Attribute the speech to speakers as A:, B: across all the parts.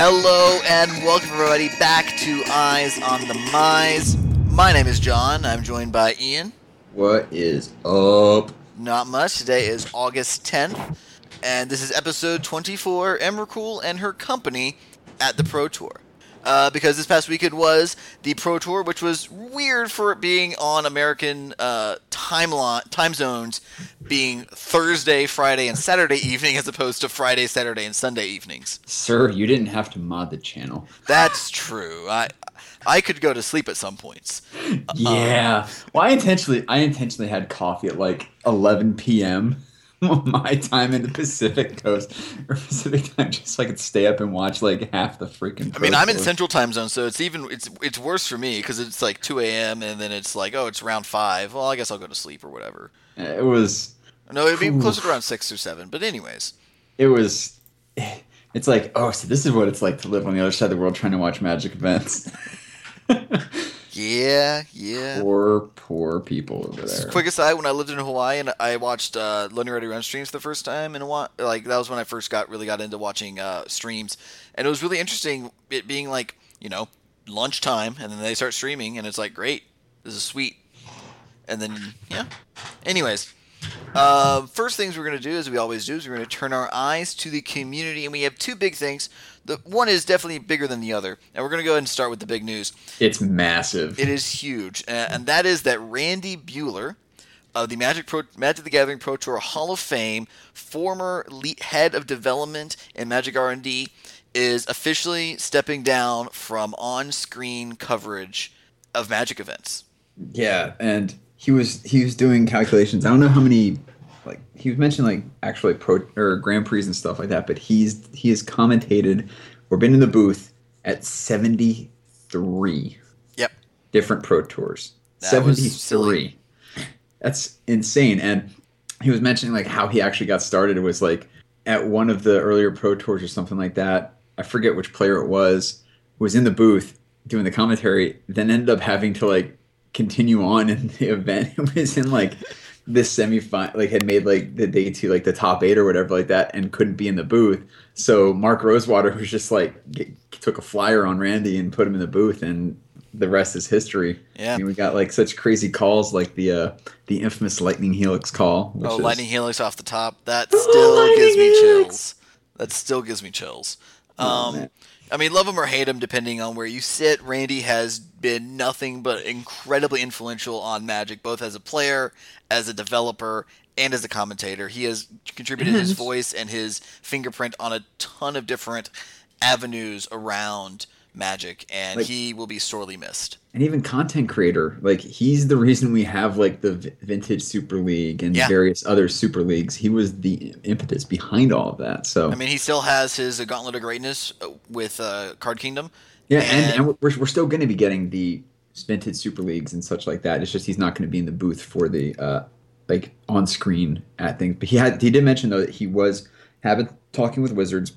A: Hello and welcome everybody back to Eyes on the Mize. My name is John. I'm joined by Ian.
B: What is up?
A: Not much. Today is August 10th, and this is episode 24. Emrakul and her company at the Pro Tour. Uh, because this past weekend was the Pro Tour, which was weird for it being on American uh, timeline time zones, being Thursday, Friday, and Saturday evening, as opposed to Friday, Saturday, and Sunday evenings.
B: Sir, you didn't have to mod the channel.
A: That's true. I I could go to sleep at some points.
B: Yeah. well, I intentionally I intentionally had coffee at like 11 p.m. my time in the Pacific Coast or Pacific time, just so I could stay up and watch like half the freaking.
A: I mean, I'm in. Central Time Zone, so it's even it's it's worse for me because it's like 2 a.m. and then it's like oh it's around five. Well, I guess I'll go to sleep or whatever.
B: It was.
A: No, it'd be
B: Oof.
A: closer to around six or seven. But anyways,
B: It was. It's like oh, so this is what it's like to live on the other side of the world trying to watch magic events.
A: yeah, yeah.
B: poor, poor people over there.
A: Quick aside: When I lived in Hawaii and I watched uh, LoadingReadyRun streams the first time in Hawaii, like that was when I first got really got into watching uh, streams, and it was really interesting. It being like you know lunchtime, and then they start streaming, and it's like great, this is sweet, and then yeah. Anyways, uh, first things we're gonna do, as we always do, is we're gonna turn our eyes to the community, and we have two big things. The one is definitely bigger than the other, and we're gonna go ahead and start with the big news.
B: It's massive.
A: It is huge, uh, and that is that Randy Buehler of the Magic Pro, Magic the Gathering Pro Tour Hall of Fame, former lead, head of development in Magic R&D, is officially stepping down from on-screen coverage of Magic events.
B: Yeah, and he was he was doing calculations. I don't know how many like he was mentioning like actually pro or Grand Prix and stuff like that, but he's he has commentated or been in the booth at 73
A: Yep.
B: different pro tours.
A: That was
B: 73. That's insane. And he was mentioning like how he actually got started. It was like at one of the earlier pro tours or something like that. I forget which player it was. Was in the booth doing the commentary, then ended up having to like continue on in the event. It was in like this semifinal, like had made like the day two, like the top eight or whatever like that, and couldn't be in the booth. So Mark Rosewater was just like get, took a flyer on Randy and put him in the booth, and the rest is history.
A: Yeah.
B: I mean, we got like such crazy calls, like the uh, the infamous Lightning Helix call. Which
A: Oh,
B: is-
A: Lightning Helix off the top. That still gives me
B: Helix.
A: chills. That still gives me chills.
B: Oh,
A: Um,
B: man.
A: I mean, love him or hate him, depending on where you sit. Randy has been nothing but incredibly influential on Magic, both as a player, as a developer, and as a commentator. He has contributed his voice and his fingerprint on a ton of different avenues around Magic, and
B: Like-
A: he will be sorely missed.
B: and even content creator. Like he's the reason we have like the vintage Super League and
A: Yeah.
B: various other Super Leagues. He was the impetus behind all of that. So
A: I mean, he still has his uh, Gauntlet of Greatness uh, with uh, Card Kingdom.
B: yeah, and,
A: and-
B: and we're, we're still going to be getting the vintage Super Leagues and such like that. It's just he's not going to be in the booth for the uh like on screen at things. But he had he did mention though that he was having talking with Wizards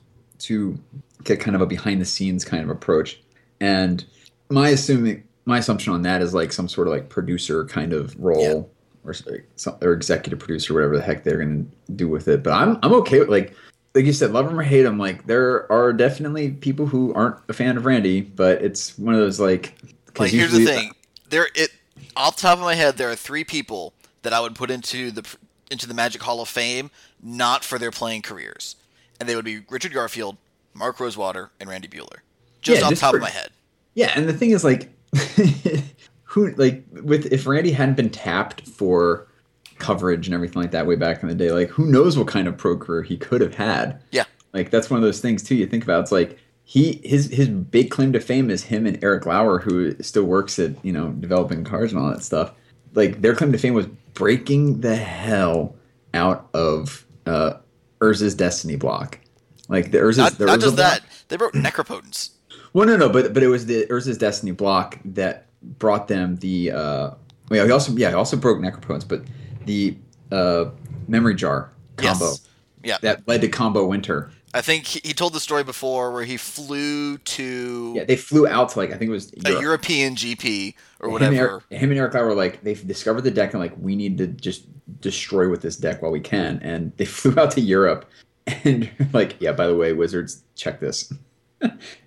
B: to get kind of a behind the scenes kind of approach. And my assuming my assumption on that is like some sort of like producer kind of role
A: Yeah.
B: or or executive producer, whatever the heck they're gonna do with it. But I'm I'm okay with like like you said, love him or hate him. Like there are definitely people who aren't a fan of Randy, but it's one of those like.
A: Like here's the thing, there it off the top of my head, there are three people that I would put into the into the Magic Hall of Fame, not for their playing careers, and they would be Richard Garfield, Mark Rosewater, and Randy Buehler. Just
B: Yeah,
A: off top
B: for-
A: of my head.
B: Yeah, and the thing is like who like with if Randy hadn't been tapped for coverage and everything like that way back in the day, like who knows what kind of pro career he could have had.
A: Yeah.
B: Like that's one of those things too you think about. It's like he his his big claim to fame is him and Erik Lauer, who still works at, you know, developing cars and all that stuff. Like their claim to fame was breaking the hell out of uh Urza's Destiny block. Like the Urza's
A: Not,
B: the
A: not
B: Urza
A: just
B: block-
A: that, they wrote Necropotence.
B: well, no, no, but but it was the Urza's Destiny block that brought them the. Uh, well, yeah, he also yeah he also broke Necropotence, but the uh, memory jar combo
A: Yes. Yeah.
B: that led to combo winter.
A: I think he, told the story before where he flew to
B: Yeah, they flew out to like I think it was
A: a European GP or
B: Him and,
A: whatever.
B: Eric, him and Erik Lauer were like they discovered the deck and like we need to just destroy with this deck while we can, and they flew out to Europe and like yeah by the way Wizards check this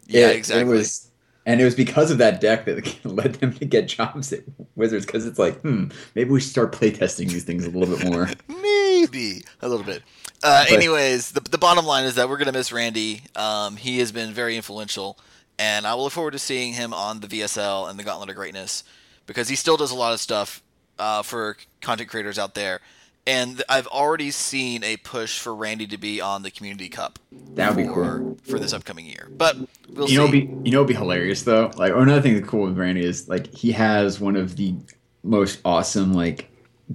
A: Yeah,
B: It-
A: exactly.
B: It was, and it was because of that deck that led them to get jobs at Wizards. Because it's like, hmm, maybe we should start playtesting these things a little bit more.
A: Maybe a little bit. Uh,
B: But-
A: anyways, the, the bottom line is that we're gonna miss Randy. Um, he has been very influential, and I will look forward to seeing him on the VSL and the Gauntlet of Greatness because he still does a lot of stuff uh, for content creators out there. And I've already seen a push for Randy to be on the Community Cup.
B: That would be
A: for,
B: cool.
A: for this upcoming year. But we'll
B: you know, be you know, it'd be hilarious though. Like, or another thing that's cool with Randy is like he has one of the most awesome like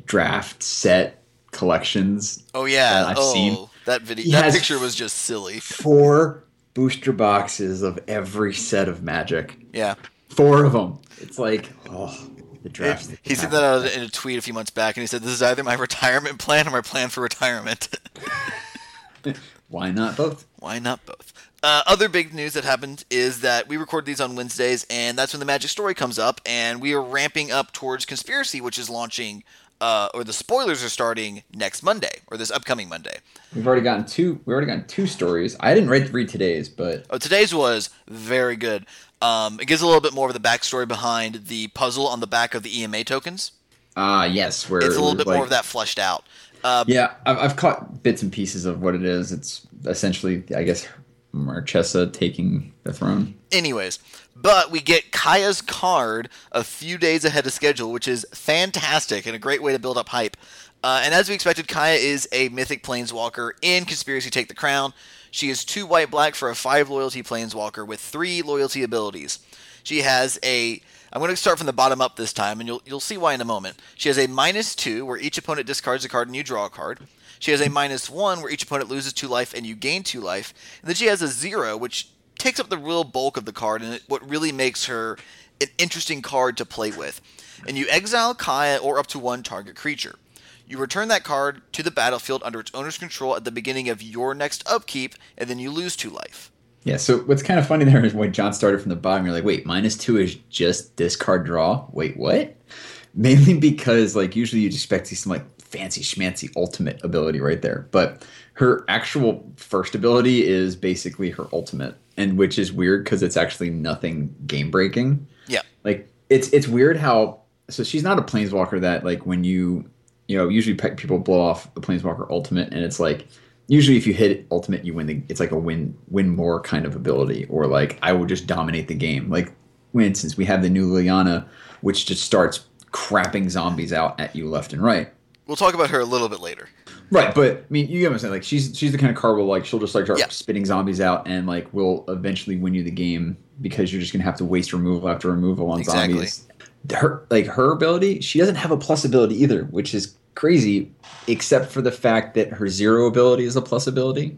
B: draft set collections.
A: oh yeah.
B: that I've
A: oh,
B: seen.
A: that video.
B: He
A: That picture was just silly.
B: Four booster boxes of every set of Magic.
A: Yeah.
B: Four of them. It's like, oh, the drafts.
A: He said that out in a tweet a few months back, and he said, "This is either my retirement plan or my plan for retirement."
B: Why not both?
A: Why not both? Uh, other big news that happened is that we record these on Wednesdays, and that's when the Magic Story comes up, and we are ramping up towards Conspiracy, which is launching, uh, or the spoilers are starting next Monday, or this upcoming Monday.
B: We've already gotten two. We've already gotten two stories. I didn't read read today's, but
A: Oh, today's was very good. Um, it gives a little bit more of the backstory behind the puzzle on the back of the EMA tokens.
B: ah, yes, where
A: It's a little bit
B: like-
A: more of that fleshed out. Uh,
B: Yeah, I've, I've caught bits and pieces of what it is. It's essentially, I guess, Marchesa taking the throne.
A: Anyways, but we get Kaya's card a few days ahead of schedule, which is fantastic and a great way to build up hype. Uh, and as we expected, Kaya is a mythic planeswalker in Conspiracy Take the Crown. She is two white black for a five loyalty planeswalker with three loyalty abilities. She has a. I'm going to start from the bottom up this time, and you'll you'll see why in a moment. She has a minus two, where each opponent discards a card and you draw a card. She has a minus one, where each opponent loses two life and you gain two life. And then she has a zero, which takes up the real bulk of the card and what really makes her an interesting card to play with. And you exile Kaya or up to one target creature. You return that card to the battlefield under its owner's control at the beginning of your next upkeep, and then you lose two life.
B: Yeah, so what's kind of funny there is when John started from the bottom, you're like, wait, minus two is just discard draw? Wait, what? Mainly because, like, usually you'd expect to see some, like, fancy schmancy ultimate ability right there. But her actual first ability is basically her ultimate, and which is weird because it's actually nothing game breaking.
A: Yeah.
B: Like, it's it's weird how. So she's not a planeswalker that, like, when you, you know, usually pe- people blow off the planeswalker ultimate, and it's like, usually if you hit ultimate you win the it's like a win win more kind of ability or like i will just dominate the game like for instance we have the new liliana which just starts crapping zombies out at you left and right
A: We'll talk about her a little bit later.
B: right but i mean you get what i'm saying like she's she's the kind of card where like she'll just like start
A: Yeah.
B: spitting zombies out and like will eventually win you the game because you're just gonna have to waste removal after removal on
A: Exactly.
B: zombies her like her ability she doesn't have a plus ability either which is crazy except for the fact that her zero ability is a plus ability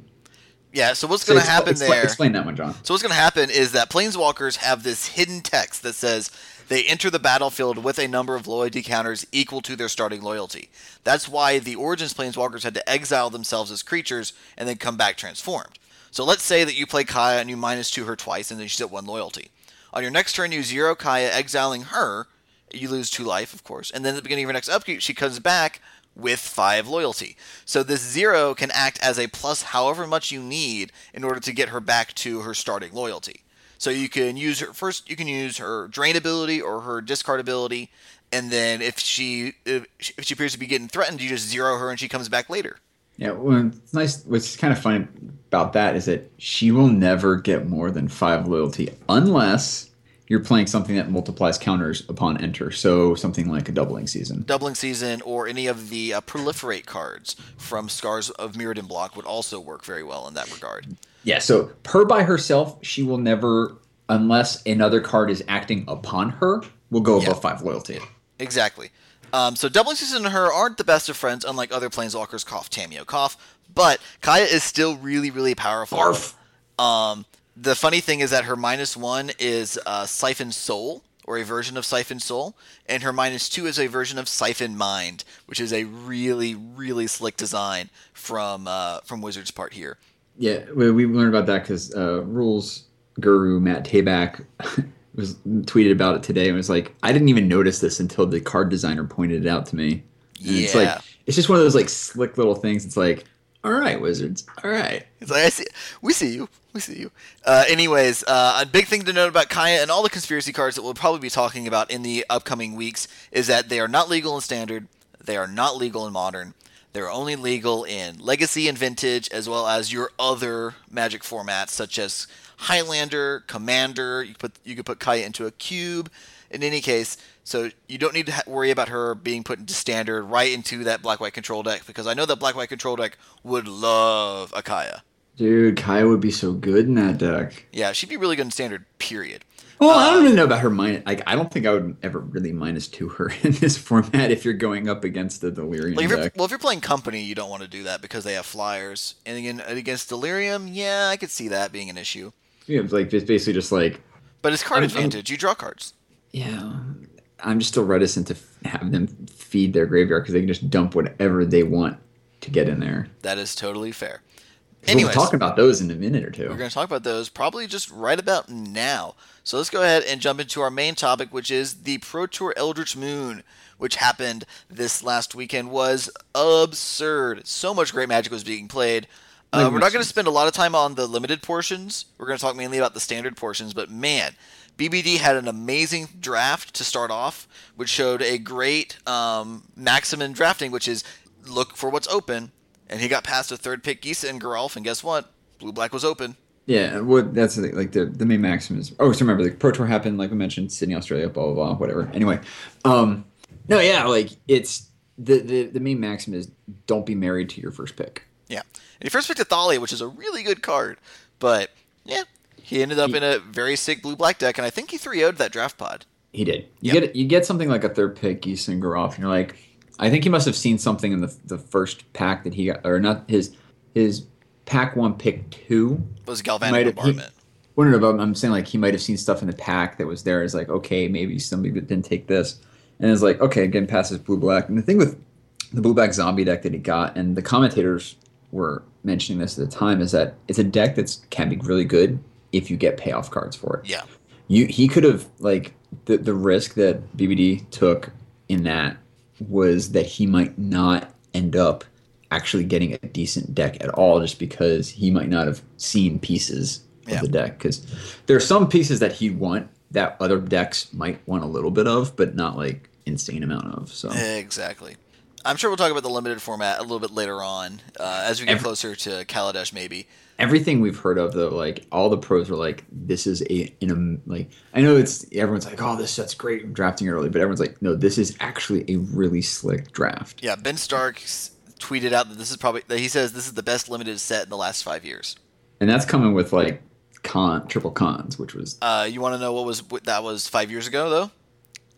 A: Yeah, so what's
B: So
A: going to happen there?
B: Explain that one, John.
A: So what's going to happen is that planeswalkers have this hidden text that says they enter the battlefield with a number of loyalty counters equal to their starting loyalty. That's why the Origins planeswalkers had to exile themselves as creatures and then come back transformed. So let's say that you play Kaya and you minus two her twice and then she's at one loyalty. On your next turn, you zero Kaya, exiling her. You lose two life, of course, and then at the beginning of your next upkeep, she comes back with five loyalty. So this zero can act as a plus however much you need in order to get her back to her starting loyalty. So you can use her first. You can use her drain ability or her discard ability, and then if she if she appears to be getting threatened, you just zero her and she comes back later.
B: Yeah, well, it's nice. What's kind of funny about that is that she will never get more than five loyalty unless you're playing something that multiplies counters upon enter. So something like a doubling season.
A: Doubling season or any of the uh, proliferate cards from Scars of Mirrodin block would also work very well in that regard.
B: Yeah. So her by herself, she will never, unless another card is acting upon her, will go above
A: Yeah.
B: five loyalty.
A: Exactly. Um, so Doubling Season and her aren't the best of friends, unlike other Planeswalkers, cough, Tamiyo, cough. But Kaya is still really, really powerful.
B: Barf.
A: Um, the funny thing is that her minus one is uh, Siphon Soul, or a version of Siphon Soul, and her minus two is a version of Siphon Mind, which is a really, really slick design from uh, from Wizards' part here.
B: Yeah, we, we learned about that because uh, rules guru Matt Tabak was tweeted about it today and was like, I didn't even notice this until the card designer pointed it out to me. And It's like it's just one of those like slick little things. It's like, All right, wizards. All right.
A: It's like I see, we see you, we see you. Uh, anyways, uh, a big thing to note about Kaya and all the conspiracy cards that we'll probably be talking about in the upcoming weeks is that they are not legal in standard, they are not legal in modern. They're only legal in Legacy and Vintage, as well as your other Magic formats, such as Highlander, Commander. You put you could put Kaya into a cube. In any case, so you don't need to ha- worry about her being put into standard right into that black white control deck because I know that black white control deck would love a Kaya.
B: Dude, Kaya would be so good in that deck.
A: Yeah, she'd be really good in standard. Period.
B: Well, I don't uh, really know about her minus. Like, I don't think I would ever really minus two her in this format if you're going up against the Delirium
A: Like if
B: deck.
A: well, if you're playing company, you don't want to do that because they have flyers. And again, against Delirium, yeah, I could see that being an issue.
B: Yeah, it's like it's basically just like,
A: But it's card
B: I'm- I'm-
A: advantage. You draw cards.
B: Yeah, I'm just still reticent to f- have them feed their graveyard because they can just dump whatever they want to get in there.
A: That is totally fair.
B: We'll
A: Anyways,
B: be talking about those in a minute or two.
A: we're going to talk about those probably just right about now. So let's go ahead and jump into our main topic, which is the Pro Tour Eldritch Moon, which happened this last weekend, was absurd. So much great magic was being played. Uh, we're not going to spend a lot of time on the limited portions. We're going to talk mainly about the standard portions, but man, BBD had an amazing draft to start off, which showed a great um, maximum drafting, which is look for what's open. And he got past a third pick, Gisa and Geralf, and guess what? Blue Black was open.
B: Yeah, what that's the, like the the main maxim is. Oh, so remember the Pro Tour happened, like we mentioned, Sydney, Australia, blah blah blah, whatever. Anyway, um, no, yeah, like it's the the the main maxim is don't be married to your first pick.
A: Yeah. And he first picked a Thalia, which is a really good card. But, yeah, he ended up
B: He-
A: in a very sick blue black deck, and I think he 3 0'd that draft pod.
B: He did. You
A: Yep.
B: get you get something like a third pick, and Geralf, and you're like, I think he must have seen something in the the first pack that he got, or not his his pack one pick two.
A: Was Galvanic Bombardment.
B: Well, no, no, I'm saying like he might have seen stuff in the pack that was there. Is like, okay, maybe somebody didn't take this, and it's like, okay, again, passes blue black. And the thing with the blue black zombie deck that he got, and the commentators were mentioning this at the time, is that it's a deck that's can be really good if you get payoff cards for it.
A: Yeah.
B: You he could have like the the risk that BBD took in that was that he might not end up actually getting a decent deck at all just because he might not have seen pieces of
A: Yeah.
B: the deck because there are some pieces that he'd want that other decks might want a little bit of but not like insane amount of so
A: Exactly. I'm sure we'll talk about the limited format a little bit later on uh, as we get
B: Every-
A: closer to Kaladesh, maybe.
B: everything we've heard of though like all the pros were like this is a in a like i know it's everyone's like oh this set's great I'm drafting early but everyone's like no this is actually a really slick draft
A: Yeah, Ben Stark tweeted out that this is probably, that he says this is the best limited set in the last five years.
B: and that's coming with like con triple cons which was
A: Uh, you want to know what was what that was five years ago, though?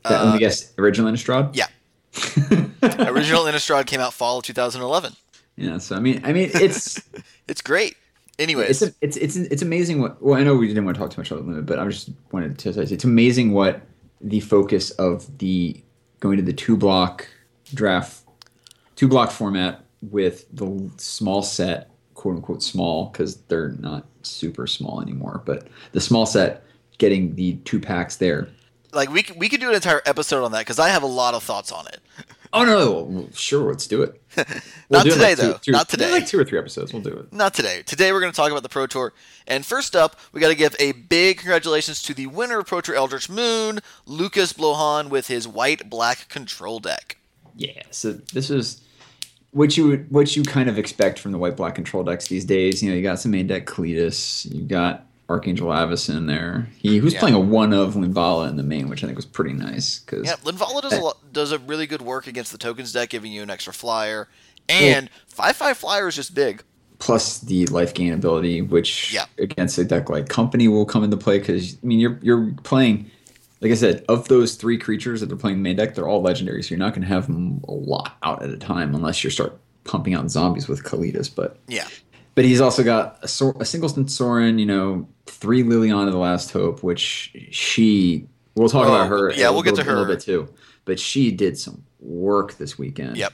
B: that, let
A: Uh,
B: me guess original Innistrad?
A: yeah. Original Innistrad came out fall of 2011.
B: yeah so i mean i mean it's
A: It's great. Anyways,
B: it's it's it's it's amazing what well I know we didn't want to talk too much about limit, but I just wanted to say it's amazing what the focus of the going to the two block draft two block format with the small set quote unquote small because they're not super small anymore, but the small set getting the two packs there.
A: Like we could, we could do an entire episode on that because I have a lot of thoughts on it.
B: Oh no, sure, let's do it.
A: Not
B: do it
A: today,
B: like two-
A: though.
B: two-
A: Not today.
B: Like two or three episodes, we'll do it.
A: Not today. Today we're going to talk about the Pro Tour. And first up, we got to give a big congratulations to the winner of Pro Tour Eldritch Moon, Lukas Blohon, with his white black control deck.
B: Yeah, so this is what you would what you kind of expect from the white black control decks these days. You know, you got some main deck Kalitas, you got Archangel Avacyn in there. He was
A: Yeah.
B: playing a one of Linvala in the main, which I think was pretty nice because
A: Yeah, Linvala does a does a really good work against the tokens deck, giving you an extra flyer. And five five flyer is just big.
B: plus the life gain ability, which
A: Yeah.
B: against a deck like Company will come into play because I mean you're you're playing. Like I said, of those three creatures that they're playing the main deck, they're all legendary, so you're not going to have them a lot out at a time unless you start pumping out zombies with Kalitas. But
A: Yeah,
B: But he's also got a, Sor- a Singleton Sorin, you know, three Liliana the Last Hope, which she we'll talk
A: Oh,
B: about her.
A: yeah, we'll get to her
B: a little bit too. But she did some work this weekend.
A: Yep.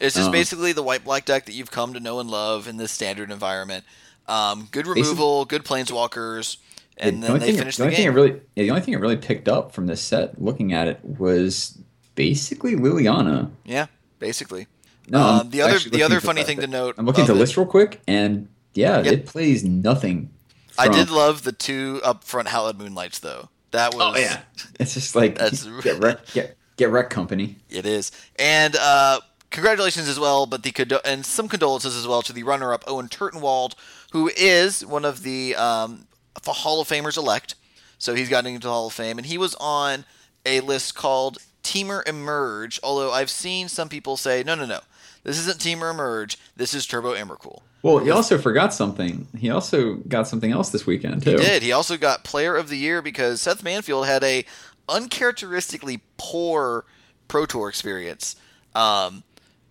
A: It's just
B: Um,
A: basically the white black deck that you've come to know and love in this standard environment. Um, good removal, good planeswalkers, and
B: the
A: then they
B: thing,
A: finish
B: the
A: the
B: only thing I
A: game.
B: really, yeah, the only thing I really picked up from this set, looking at it, was basically Liliana.
A: Yeah, basically.
B: No,
A: Um, the other the other funny thing to note.
B: I'm looking at the list real quick, and yeah,
A: Yep.
B: it plays nothing.
A: I did love the two up front Hallowed Moonlights though. That was
B: Oh yeah, it's just like
A: That's-
B: get wreck, get get wreck company.
A: It is, and uh, congratulations as well, but the condo- and some condolences as well to the runner-up Owen Turtenwald, who is one of the um, Hall of Famers elect. So he's gotten into the Hall of Fame, and he was on a list called Temur Emerge. Although I've seen some people say, no, no, no, this isn't Temur Emerge. This is Turbo Emrakul.
B: Well, he also forgot something. He also got something else this weekend too.
A: He did. He also got Player of the Year because Seth Manfield had a uncharacteristically poor Pro Tour experience. Um,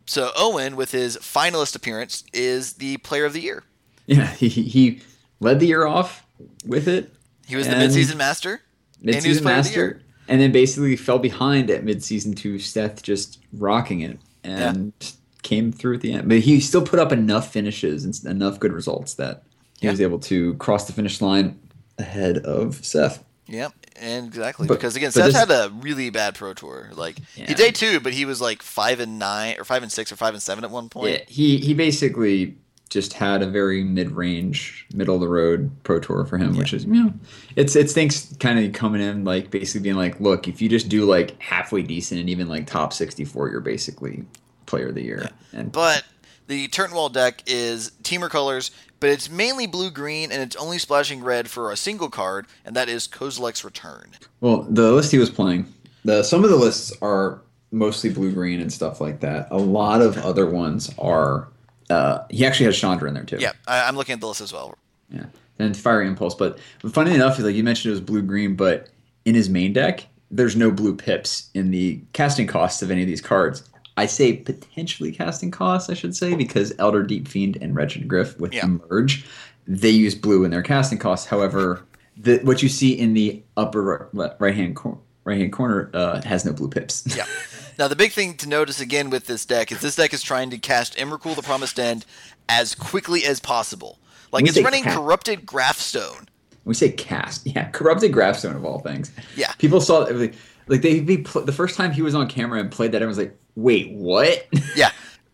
A: so Owen, with his finalist appearance, is the Player of the Year.
B: Yeah, he he- led the year off with it.
A: He was the midseason master. and he was
B: midseason
A: of the Year.
B: master, and then basically fell behind at midseason to Seth just rocking it and came through at the end. But he still put up enough finishes and enough good results that he
A: Yeah.
B: was able to cross the finish line ahead of Seth.
A: Yep, and exactly
B: But-
A: because again, Seth
B: this-
A: had a really bad Pro Tour. Like he
B: Yeah.
A: day two, but he was like five and nine, or five and six, or five and seven at one point.
B: Yeah, he he basically just had a very mid-range, middle of the road pro tour for him, which is you know, it's it's things kind of coming in like basically being like, look, if you just do like halfway decent and even like top sixty-four, you're basically player of the year. And
A: But the Turnwall deck is Temur colors, but it's mainly blue green, and it's only splashing red for a single card, and that is Kozilek's Return.
B: well, the list he was playing, the some of the lists are mostly blue green and stuff like that. A lot of other ones are. Uh, he actually has Chandra in there too.
A: Yeah, I, I'm looking at the list as well.
B: Yeah, and Fiery Impulse. But funny enough, like you mentioned, it was blue green, but in his main deck, there's no blue pips in the casting costs of any of these cards. I say potentially casting costs, I should say, because Elder Deep Fiend and Wretched Gryff with
A: Yeah.
B: Emerge, they use blue in their casting costs. However, the, what you see in the upper right hand cor- right hand corner uh, has no blue pips.
A: Yeah. Now the big thing to notice again with this deck is this deck is trying to cast Emrakul the Promised End as quickly as possible. Like it's running
B: ca-
A: Corrupted Grafstone.
B: we say cast, yeah, corrupted Grafstone of all things.
A: Yeah.
B: people saw it like, they, they pl- the first time he was on camera and played that, I was like, wait, what?
A: Yeah.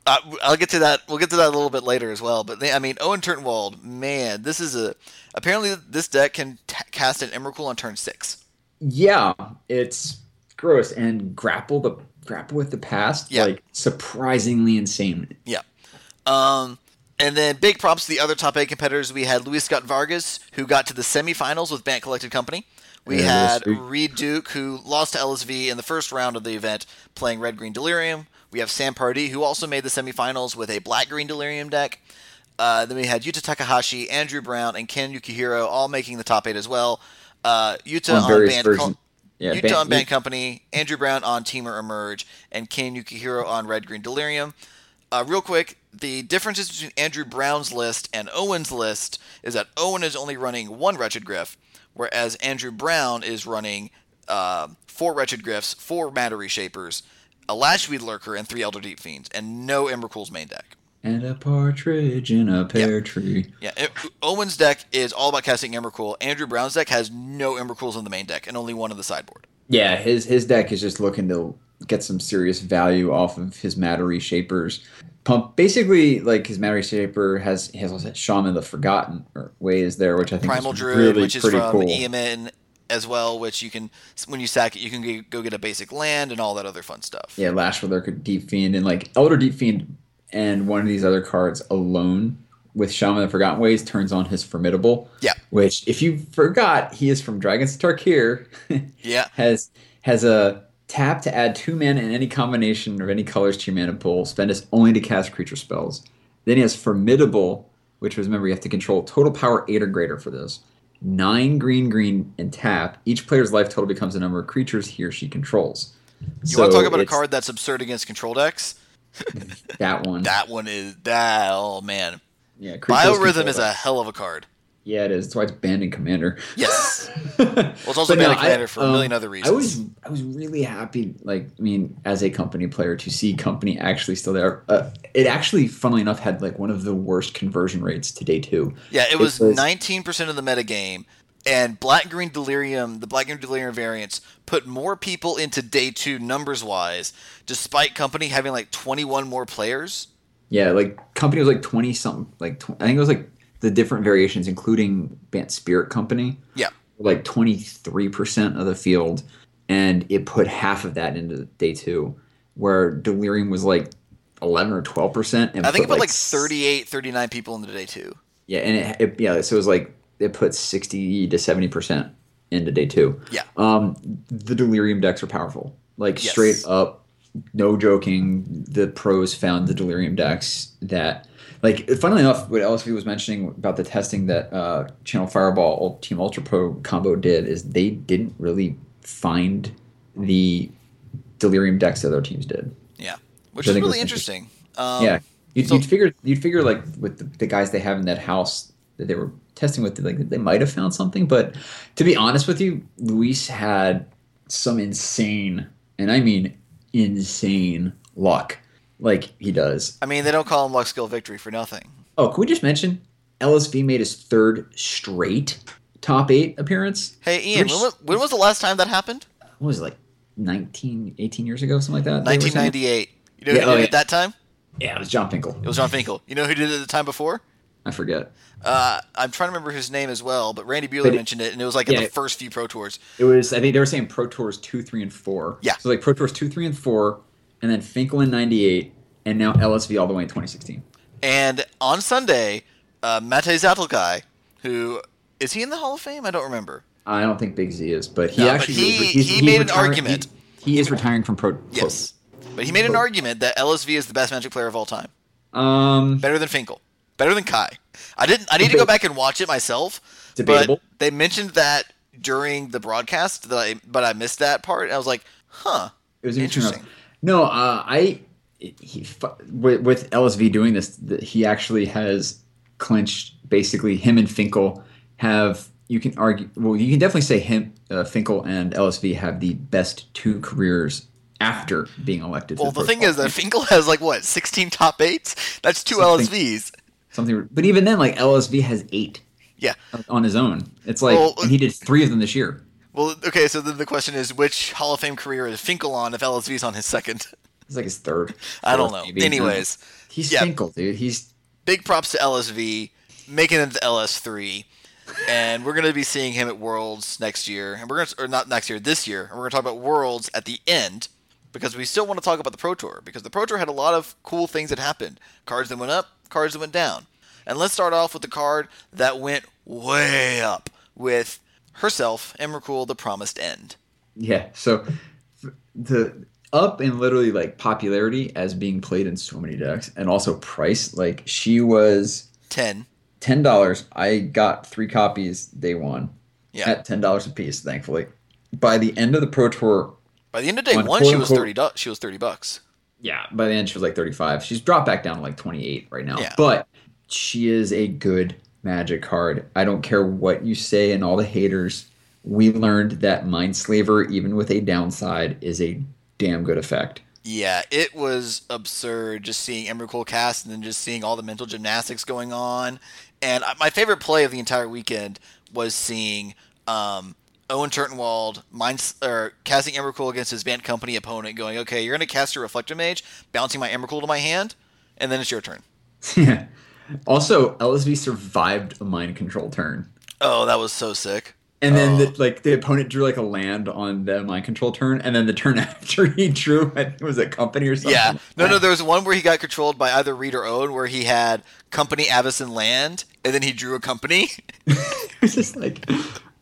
A: Uh, I'll get to that. We'll get to that a little bit later as well. But they, I mean, Owen Turnwald, man, this is a. Apparently, this deck can t- cast an Emrakul on turn six.
B: yeah, it's gross and grapple the grapple with the past,
A: Yeah.
B: like surprisingly insane.
A: Yeah. Um, and then big props to the other top eight competitors. We had Luis Scott Vargas, who got to the semifinals with Bant Collected Company. We
B: Yeah,
A: had. Reed Duke, who lost to LSV in the first round of the event, playing Red Green Delirium. We have Sam Pardee, who also made the semifinals with a Black Green Delirium deck. Uh, then we had Yuta Takahashi, Andrew Brown, and Ken Yukihiro all making the top eight as well. Uh, Yuta
B: On
A: on,
B: Bant. Yeah, Ban-
A: on Bant Company, Andrew Brown on Temur Emerge, and Ken Yukihiro on Red Green Delirium. Uh, real quick, the differences between Andrew Brown's list and Owen's list is that Owen is only running one Wretched Gryff, whereas Andrew Brown is running uh, four Wretched Gryffs, four Matter Reshapers, a Lashweed Lurker, and three Elder Deep Fiends, and no Emrakul's main deck.
B: And a partridge in a pear tree.
A: Yeah, it- Owen's deck is all about casting Embercool. Andrew Brown's deck has no Emrakuls in the main deck and only one in the sideboard.
B: Yeah, his his deck is just looking to get some serious value off of his matter reshapers. Pump basically like his matter reshaper has has also Shaman the Forgotten or ways there, which I think
A: Primal
B: is
A: Druid,
B: really
A: which is
B: pretty
A: from
B: cool.
A: EMN as well, which you can when you sack it, you can go get a basic land and all that other fun stuff.
B: Yeah, Lashweed Lurker, Deep Fiend, and like Elder Deep Fiend and one of these other cards alone with Shaman the Forgotten Ways turns on his Formidable.
A: Yeah.
B: Which, if you forgot, he is from Dragons Tarkir.
A: Yeah.
B: has has a tap to add two mana in any combination of any colors to your mana pool. Spend this only to cast creature spells. Then he has Formidable, which was remember you have to control total power eight or greater for this. Nine green green and tap. Each player's life total becomes the number of creatures he or she controls.
A: You want to talk about a card that's absurd against control decks?
B: that one.
A: That one is that. Oh man,
B: yeah,
A: Biorhythm is a hell of a card.
B: Yeah, it is. That's why it's banned in Commander.
A: Yes.
B: well,
A: it's also banned in Commander I, for a million other reasons.
B: I was I was really happy, like I mean, as a company player, to see company actually still there. Uh, it actually, funnily enough, had like one of the worst conversion rates to day two.
A: Yeah, it was nineteen percent of the metagame. and Black Green Delirium, the Black Green Delirium variants, put more people into day two numbers wise, despite company having like 21 more players.
B: Yeah, like company was like twenty something. Like tw- I think it was like the different variations, including Bant Spirit Company.
A: Yeah.
B: like twenty three percent of the field, and it put half of that into day two, where Delirium was like eleven or twelve percent.
A: I think it put like 38, 39 people into day two.
B: Yeah, and it, it yeah, so it was like it put sixty to seventy percent into day two.
A: Yeah.
B: Um, the Delirium decks are powerful, like
A: Yes.
B: straight up, no joking. The pros found the Delirium decks that, like, funnily enough, what LSV was mentioning about the testing that uh, Channel Fireball Team Ultra Pro combo did is they didn't really find the Delirium decks that other teams did.
A: Yeah, which is really
B: was
A: interesting. Um,
B: yeah, you'd,
A: so-
B: you'd figure you'd figure like with the, the guys they have in that house that they were testing with, like they might have found something. But to be honest with you, Luis had some insane, and I mean insane luck, like he does.
A: I mean, they don't call him luck skill victory for nothing.
B: Oh, can we just mention LSV made his third straight top eight appearance?
A: Hey, Ian, when, when was the last time that happened?
B: What was it like 19, 18 years ago, something like that? they were saying?
A: 1998. You know
B: Yeah,
A: who
B: oh,
A: did it
B: yeah.
A: at that time?
B: Yeah, it was Jon Finkel.
A: It was Jon Finkel. You know who did it at the time before?
B: I forget.
A: Uh, I'm trying to remember his name as well, but Randy Buehler
B: But it-
A: mentioned it, and it was like in the first few Pro Tours.
B: It was I think they were saying Pro Tours two, three, and four.
A: Yeah.
B: So like Pro Tours two, three, and four, and then Finkel in '98, and now LSV all the way in 2016.
A: And on Sunday, uh, Matej Zatlkaj, who is he in the Hall of Fame? I don't remember.
B: I don't think Big Z is, but he
A: No, but
B: actually
A: he-
B: is, he's,
A: he made an argument.
B: He, he is retiring from Pro.
A: Yes, but he made an argument that LSV is the best Magic player of all time,
B: Um.
A: better than Finkel, better than Kai. I didn't. I need to go back and watch it myself.
B: Debatable.
A: But they mentioned that during the broadcast, that I, but I missed that part. I was like, huh.
B: It was interesting.
A: Interesting.
B: No, uh, I he with, with LSV doing this, th- he actually has clinched. Basically, him and Finkel have. You can argue. Well, you can definitely say him, uh, Finkel, and LSV have the best two careers after being elected. to
A: Well, the
B: Pro
A: thing is that Finkel has like what, 16 top eights? That's two
B: Something.
A: LSVs.
B: Something. But even then, like LSV has eight
A: Yeah.
B: on his own. It's like,
A: Well,
B: and he did three of them this year.
A: Well, okay. So then the question is, which Hall of Fame career is Finkel on if LSV's on his second?
B: It's like his third.
A: I don't know.
B: maybe.
A: Anyways,
B: he's
A: yeah.
B: Finkel, dude. He's
A: big props to LSV making it to LS3, and we're going to be seeing him at Worlds next year, and we're going to, or not next year, this year, and we're going to talk about Worlds at the end because we still want to talk about the Pro Tour because the Pro Tour had a lot of cool things that happened, cards that went up, cards that went down, and let's start off with the card that went way up with herself, Emrakul, the Promised End.
B: Yeah. So the up in literally like popularity as being played in so many decks and also price, like she was
A: Ten.
B: ten dollars. I got three copies day one
A: Yeah.
B: at ten dollars a piece, thankfully. By the end of the Pro Tour,
A: By the end of day
B: On
A: one, she was thirty. She was thirty bucks.
B: Yeah, by the end she was like thirty five. She's dropped back down to like twenty eight right now.
A: Yeah.
B: But she is a good magic card. I don't care what you say and all the haters. We learned that Mindslaver, even with a downside, is a damn good effect.
A: Yeah, it was absurd just seeing Emrakul cast and then just seeing all the mental gymnastics going on. And my favorite play of the entire weekend was seeing um, Owen Turtenwald mind, or casting Emrakul against his Bant Company opponent, going, "Okay, you're going to cast your Reflector Mage, bouncing my Emrakul to my hand, and then it's your turn."
B: Yeah. Also, LSV survived a mind control turn.
A: Oh, that was so sick.
B: And then,
A: Oh.
B: the, like the opponent drew like a land on the mind control turn, and then the turn after he drew, I think it was a company or something.
A: Yeah, no, no. There was one where he got controlled by either Reed or Owen, where he had Company Avison land, and then he drew a company.
B: it was just like,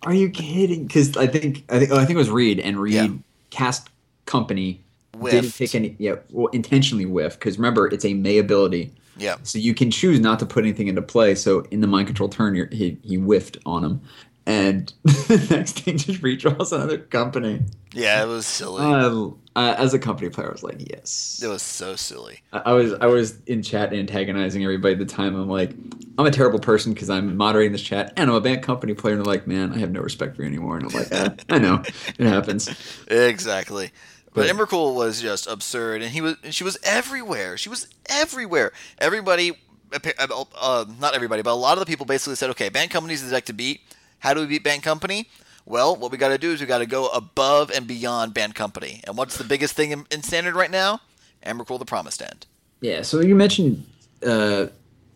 B: are you kidding? Because I think I think oh, I think it was Reed, and Reed
A: Yeah.
B: cast company didn't
A: Whiffed.
B: pick any. Yeah, well, intentionally whiff because remember it's a May ability,
A: Yeah.
B: so you can choose not to put anything into play. So in the mind control turn, you're, he he whiffed on him, and the next thing just redraws another company.
A: Yeah, it was silly.
B: Uh, uh, as a company player, I was like, yes.
A: it was so silly.
B: I I was I was in chat antagonizing everybody at the time. I'm like, I'm a terrible person because I'm moderating this chat, and I'm a bad company player. And they're like, man, I have no respect for you anymore. And I'm like, eh, I know, it happens.
A: Exactly. But Emrakul was just absurd, and he was she was everywhere. She was everywhere. Everybody, uh, uh, not everybody, but a lot of the people basically said, "Okay, Bant Company's the deck to beat. How do we beat Bant Company? Well, what we got to do is we got to go above and beyond Bant Company. And what's the biggest thing in, in Standard right now? Emrakul the Promised End.
B: Yeah, so you mentioned uh,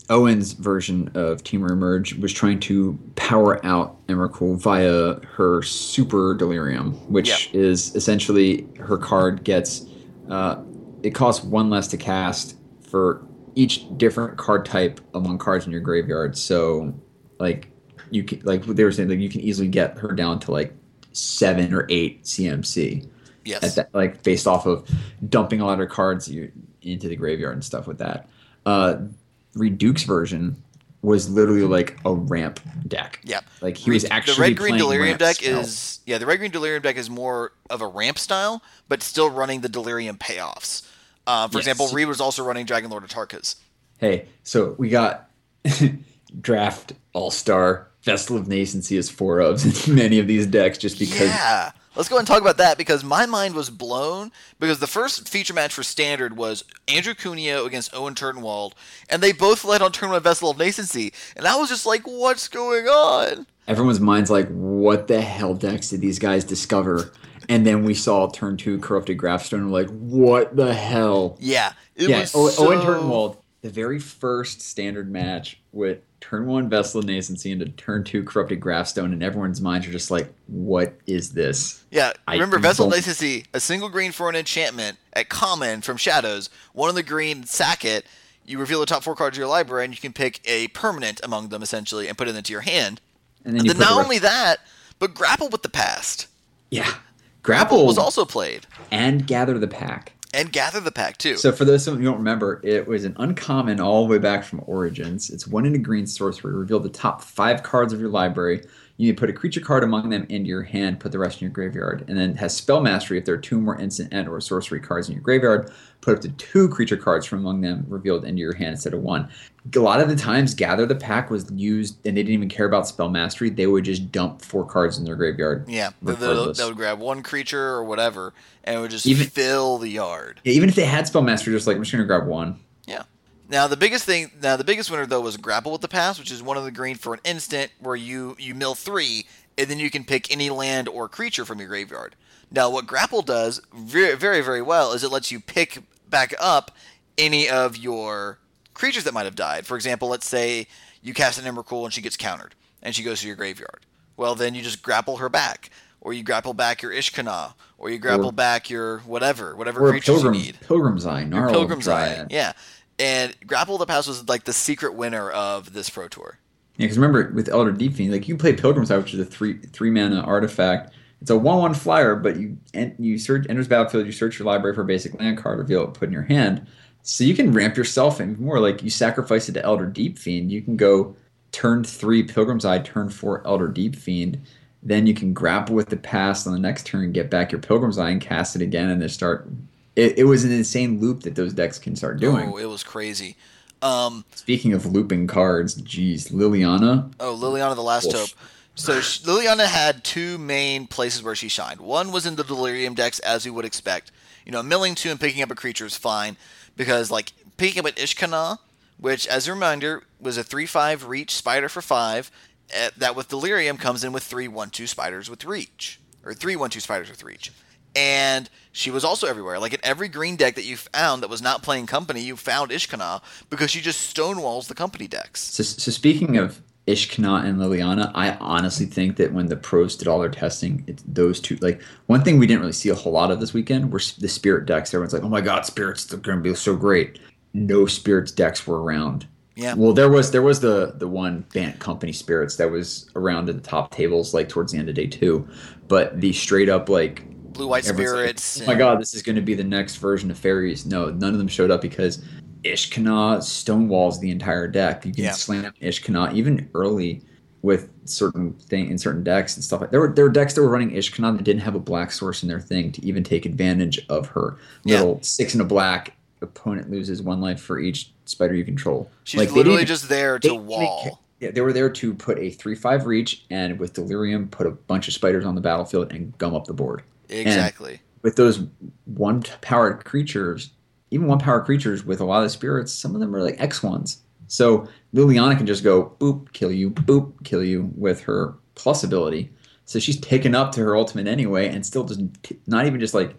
B: Owen's version of Temur Emerge was trying to power out Emrakul via her Super Delirium, which
A: Yeah.
B: is essentially her card gets. Uh, it costs one less to cast for each different card type among cards in your graveyard. So, like you can, like they were saying, like you can easily get her down to like seven or eight CMC
A: Yes.
B: at that, like based off of dumping a lot of cards you, into the graveyard and stuff with that. Uh, Reed Duke's version was literally like a ramp deck.
A: Yeah.
B: like he was actually
A: the red green delirium deck
B: spells.
A: is yeah the red green delirium deck is more of a ramp style but still running the delirium payoffs uh, for
B: Yes.
A: example reed was also running dragon lord of tarkas
B: Hey, so we got draft all star Vessel of Nascency as four ofs in many of these decks just because
A: yeah let's go ahead and talk about that because my mind was blown because the first feature match for standard was andrew cuneo against owen turnwald and they both led on turn one vessel of nascency and i was just like what's going on
B: everyone's mind's like, what the hell decks did these guys discover? And then we saw turn two corrupted Grafstone and we're like, what the hell?
A: yeah it
B: yeah,
A: was
B: O-
A: so...
B: Owen Turnwald, the very first standard match with turn one Vessel of Nascency into turn two Corrupted Grafstone, and everyone's minds are just like, what is this?
A: Yeah,
B: I
A: remember Vessel Latency, a single green for an enchantment at common from Shadows, one on the green, sack it, you reveal the top four cards of your library, and you can pick a permanent among them, essentially, and put it into your hand.
B: And then
A: And then not
B: the rest-
A: only that, but Grapple with the Past.
B: yeah,
A: Grapple
B: Grapple
A: was also played.
B: and Gather the Pack.
A: And Gather the Pack, too.
B: So for those of you who don't remember, it was an uncommon all the way back from Origins. It's one in a green sorcery. Reveal the top five cards of your library. You put a creature card among them into your hand, put the rest in your graveyard, and then has spell mastery if there are two more instant and or sorcery cards in your graveyard. Put up to two creature cards from among them revealed into your hand instead of one. A lot of the times, Gather the Pack was used, and they didn't even care about spell mastery. They would just dump four cards in their graveyard.
A: yeah, they, would grab one creature or whatever, and it would just
B: Even-
A: fill the yard.
B: Yeah, even if they had spell mastery, just like I'm just gonna grab one.
A: Now the biggest thing, now the biggest winner though was Grapple with the Past, which is one of the green for an instant where you you mill three, and then you can pick any land or creature from your graveyard. Now what Grapple does very very very well is it lets you pick back up any of your creatures that might have died. For example, let's say you cast an Emrakul and she gets countered, and she goes to your graveyard. Well, then you just grapple her back, or you grapple back your Ishkana, or you grapple
B: Or-
A: back your whatever whatever creatures
B: pilgrim,
A: you need.
B: pilgrim's eye,
A: Pilgrim's Eye. Yeah. And Grapple the Past was like the secret winner of this Pro Tour.
B: Yeah, because remember with Elder Deep Fiend, like you play Pilgrim's Eye, which is a three three mana artifact. It's a one one flyer, but you and you search enters battlefield, you search your library for a basic land card, reveal it, put in your hand. So you can ramp yourself even more. Like you sacrifice it to Elder Deep Fiend, you can go turn three Pilgrim's Eye, turn four Elder Deep Fiend. Then you can grapple with the past on the next turn, get back your Pilgrim's Eye, and cast it again, and then start. It, it was an insane loop that those decks can start doing.
A: Oh, it was crazy. Um,
B: Speaking of looping cards, geez, Liliana,
A: oh, Liliana the Last
B: Oof.
A: Hope. So sh- Liliana had two main places where she shined. One was in the Delirium decks, as you would expect. You know, milling two and picking up a creature is fine because, like, picking up an Ishkana, which, as a reminder, was a three-five reach spider for five. eh, that with Delirium comes in with three one-two spiders with reach, or three one-two spiders with reach. And she was also everywhere. Like in every green deck that you found that was not playing company, you found Ishkana because she just stonewalls the company decks.
B: So, so speaking of Ishkana and Liliana, I honestly think that when the pros did all their testing, it's those two. Like one thing we didn't really see a whole lot of this weekend were the spirit decks. Everyone's like, "Oh my god, spirits! They're going to be so great." No spirits decks were around.
A: Yeah.
B: Well, there was there was the the one Bant Company spirits that was around at the top tables like towards the end of day two, but the straight up like
A: Blue white
B: Everyone's like,
A: spirits.
B: oh my god, this is going to be the next version of fairies. No, none of them showed up because Ishkana stonewalls the entire deck. You can
A: Yeah.
B: slam Ishkana even early with certain thing in certain decks and stuff like there were there were decks that were running Ishkana that didn't have a black source in their thing to even take advantage of her
A: Yeah.
B: little six and a black opponent loses one life for each spider you control.
A: She's
B: Like,
A: literally just there to wall.
B: Yeah, they were there to put a three five reach and with delirium put a bunch of spiders on the battlefield and gum up the board
A: Exactly.
B: with those one powered creatures, even one power creatures with a lot of spirits, some of them are like X ones. So Liliana can just go boop, kill you, boop, kill you with her plus ability. So she's taken up to her ultimate anyway, and still just not even just like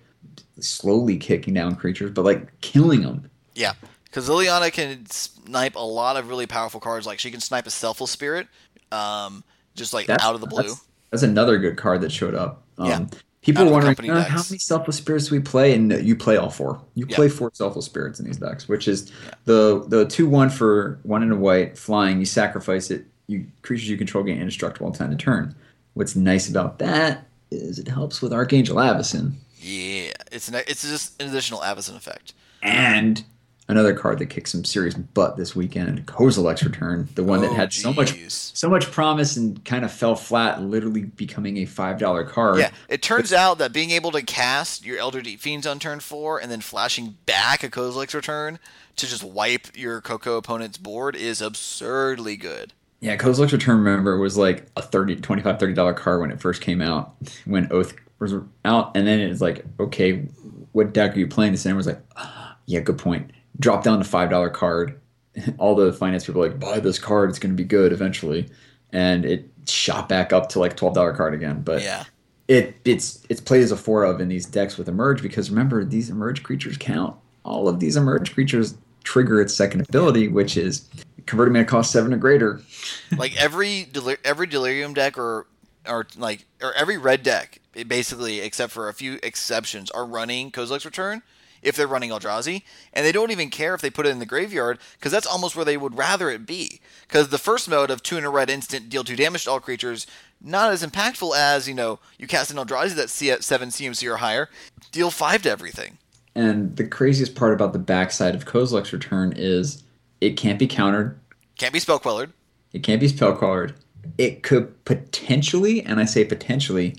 B: slowly kicking down creatures, but like killing them.
A: Yeah, because Liliana can snipe a lot of really powerful cards. Like she can snipe a Selfless Spirit, um, just like
B: That's-
A: out of the blue.
B: That's, that's another good card that showed up. Um,
A: Yeah.
B: People are wondering
A: company
B: "Uh, how many selfless spirits we play, and you play all four. You
A: Yeah.
B: play four selfless spirits in these decks, which is the the two one for one and a white flying. You sacrifice it. You creatures you control gain indestructible until end of turn. What's nice about that is it helps with Archangel Avacyn
A: Yeah, it's an it's just an additional Avacyn effect.
B: and another card that kicks some serious butt this weekend. Kozilek's Return, the one that
A: Oh,
B: had so much so much promise and kind of fell flat, literally becoming a five dollar card.
A: Yeah, it turns out that being able to cast your Elder Deep Fiends on turn four and then flashing back a Kozilek's return to just wipe your Coco opponent's board is absurdly good.
B: Yeah, Kozilek's Return, remember, was like a 30 25 $30 card when it first came out, when Oath was out. And then it's like, okay, what deck are you playing this in? was like, "Ah, yeah, good point. Drop down to $5 card. All the finance people were like, buy this card. It's going to be good eventually. And it shot back up to like $12 card again. But
A: Yeah,
B: it it's it's played as a four of in these decks with emerge because remember these emerge creatures count. All of these emerge creatures trigger its second ability, which is converting mana cost seven or greater.
A: like every Delir- every Delirium deck or or like or every red deck, basically except for a few exceptions, are running Kozilek's return. If they're running Eldrazi, and they don't even care if they put it in the graveyard, because that's almost where they would rather it be. Because the first mode of two in a red instant deal two damage to all creatures, not as impactful as you know you cast an Eldrazi that's C- seven CMC or higher, deal five to everything.
B: And the craziest part about the backside of Kozilek's return is it can't be countered.
A: Can't be spell quellered.
B: It can't be spell colored. It could potentially, and I say potentially,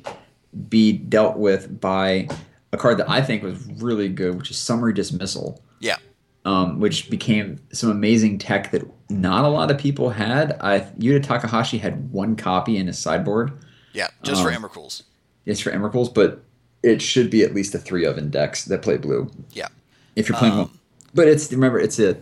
B: be dealt with by a card that I think was really good, which is Summary Dismissal.
A: Yeah,
B: um, which became some amazing tech that not a lot of people had. I Yuta Takahashi had one copy in his sideboard.
A: yeah, just for
B: Um,
A: Emrakul's.
B: It's for Emrakuls, but it should be at least a three of in decks that play blue.
A: Yeah,
B: If you're playing
A: Um,
B: one, but it's remember it's a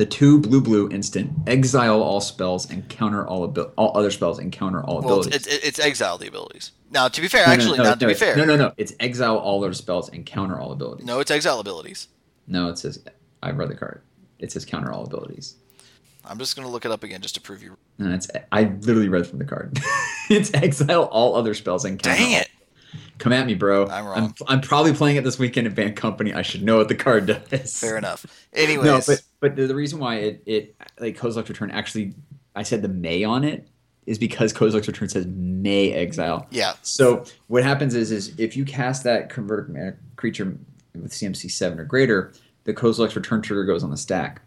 B: the two blue blue instant exile all spells and counter all abil- all other spells and counter all
A: well,
B: abilities.
A: it's, it's, it's exile the abilities. Now, to be fair,
B: No, no,
A: actually,
B: no,
A: not to
B: no,
A: be fair,
B: No, no, no. It's exile all other spells and counter all abilities.
A: no, it's exile abilities.
B: no, it says I read the card. It says counter all abilities.
A: I'm just gonna look it up again just to prove you.
B: No, it's I literally read from the card. it's exile all other spells and counter
A: Dang it!
B: Come at me, bro.
A: I'm wrong.
B: I'm, I'm probably playing it this weekend at Bant Company. I should know what the card does.
A: Fair enough. Anyways,
B: No, but but the, the reason why it it like Kozilek's Return actually I said the May on it is because Kozilek's Return says May exile.
A: yeah,
B: So what happens is is if you cast that converted mana uh, creature with CMC seven or greater, the Kozilek's Return trigger goes on the stack.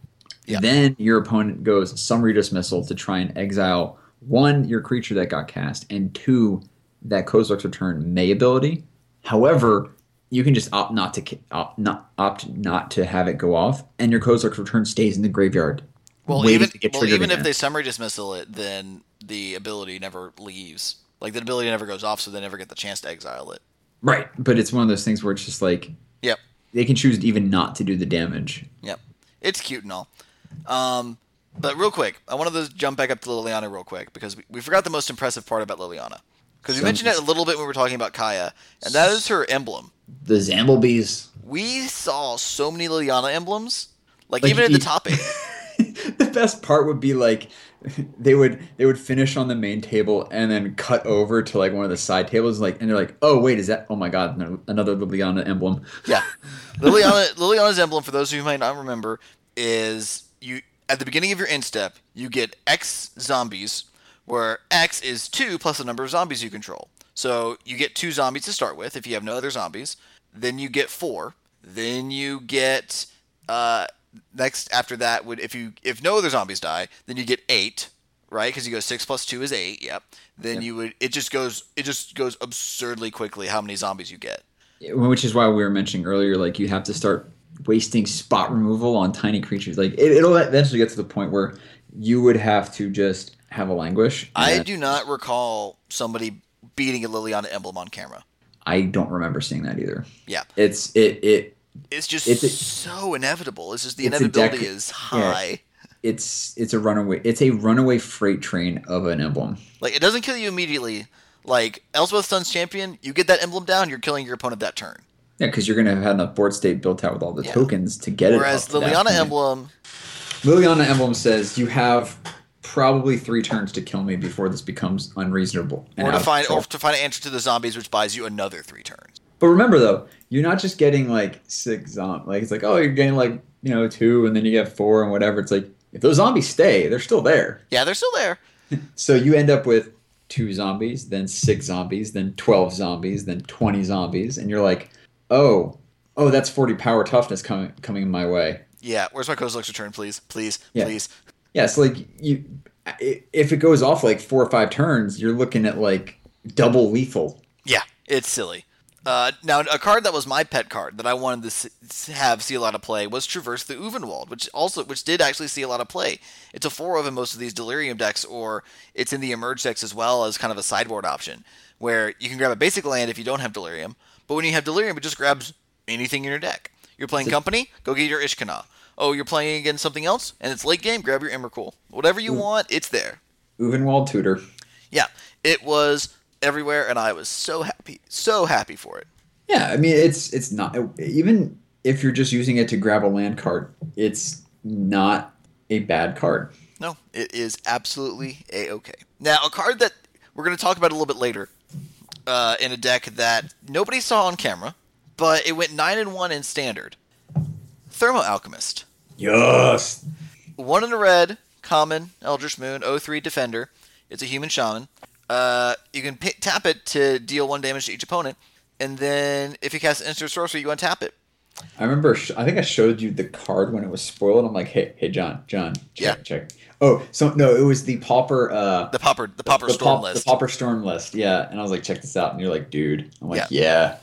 A: Yeah.
B: Then your opponent goes summary dismissal to try and exile one your creature that got cast and two that Kozilek's Return May ability. However, you can just opt not to opt not opt not to have it go off, and your Kozilek's Return stays in the graveyard.
A: well, even well, even if they summary dismissal it, then the ability never leaves. Like the ability never goes off, so they never get the chance to exile it.
B: Right, but it's one of those things where it's just like
A: Yep,
B: they can choose even not to do the damage.
A: yep. It's cute and all. Um, but real quick, I wanted to jump back up to Liliana real quick because we, we forgot the most impressive part about Liliana. Because we mentioned it a little bit when we were talking about Kaya, and that is her emblem.
B: The Zamblebees.
A: We saw so many Liliana emblems, like,
B: Like,
A: even in the top eight.
B: the best part would be like they would they would finish on the main table and then cut over to like one of the side tables like and they're like oh wait is that oh my god no- another Liliana emblem
A: Yeah, Liliana Liliana's emblem for those of you who might not remember is you at the beginning of your end step you get X zombies, where X is two plus the number of zombies you control. So you get two zombies to start with if you have no other zombies. Then you get four. Then you get uh, next after that would if you if no other zombies die, then you get eight, right? Because you go six plus two is eight. Yep. Then you would it just goes it just goes absurdly quickly how many zombies you get.
B: which is why we were mentioning earlier like you have to start wasting spot removal on tiny creatures like it, it'll eventually get to the point where you would have to just have a languish
A: I do not recall somebody beating a Liliana emblem on camera.
B: I don't remember seeing that either
A: Yeah.
B: it's it it
A: It's just
B: It's a-
A: so inevitable. It's just the
B: It's
A: inevitability
B: deck-
A: is
B: yeah.
A: high.
B: it's it's a runaway it's a runaway freight train of an emblem.
A: Like it doesn't kill you immediately. Like Elspeth Sun's champion, you get that emblem down, you're killing your opponent that turn.
B: Yeah, because you're gonna have had enough board state built out with all the
A: Yeah.
B: tokens to get
A: Whereas
B: it. Whereas
A: Liliana emblem,
B: Liliana emblem says you have probably three turns to kill me before this becomes unreasonable. and
A: or to find or to find an answer to the zombies, which buys you another three turns.
B: But remember though, you're not just getting like six zombies. Like it's like oh, you're getting like you know two, and then you get four and whatever. It's like if those zombies stay, they're still there.
A: Yeah, they're still there.
B: So you end up with two zombies, then six zombies, then twelve zombies, then twenty zombies, and you're like, oh, oh, that's forty power toughness coming coming my way.
A: Yeah, where's my Kozilek's return, please? Please,
B: Yeah.
A: please.
B: Yeah, so like you, if it goes off like four or five turns, you're looking at like double lethal.
A: Yeah, it's silly. Uh, now, a card that was my pet card that I wanted to s- have see a lot of play was Traverse the Ulvenwald, which also which did actually see a lot of play. It's a four of in most of these Delirium decks, or it's in the Emerge decks as well as kind of a sideboard option, where you can grab a basic land if you don't have Delirium, but when you have Delirium, it just grabs anything in your deck. You're playing Company, go get your Ishkanah. Oh, you're playing against something else, and it's late game, grab your Emrakul. Whatever you want, it's there.
B: Ulvenwald tutor.
A: Yeah, it was everywhere, and I was so happy, so happy for it.
B: Yeah, I mean it's it's not even if you're just using it to grab a land card, it's not a bad card.
A: No, it is absolutely a okay. Now, a card that we're going to talk about a little bit later uh, in a deck that nobody saw on camera, but it went nine and one in standard. Thermo Alchemist,
B: Yes.
A: one in a red, common, Eldritch Moon, 03 defender. It's a human shaman. Uh, you can pi tap it to deal one damage to each opponent, and then if you cast instant sorcery, you untap it.
B: I remember. sh- I think I showed you the card when it was spoiled. I'm like, hey, hey, John, John, check,
A: Yeah.
B: check. Oh, so no, it was the pauper. Uh,
A: The popper, the popper
B: the,
A: storm
B: pop-
A: list.
B: the pauper storm list. Yeah, and I was like, check this out, and you're like, dude. I'm like, yeah.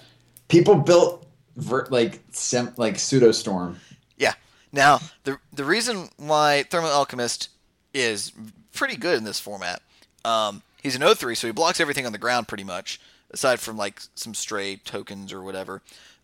B: People built ver- like sem- like pseudo storm.
A: Yeah. Now, the the reason why Thermal Alchemist is pretty good in this format, um, he's an 0-3, so he blocks everything on the ground pretty much, aside from like some stray tokens or whatever.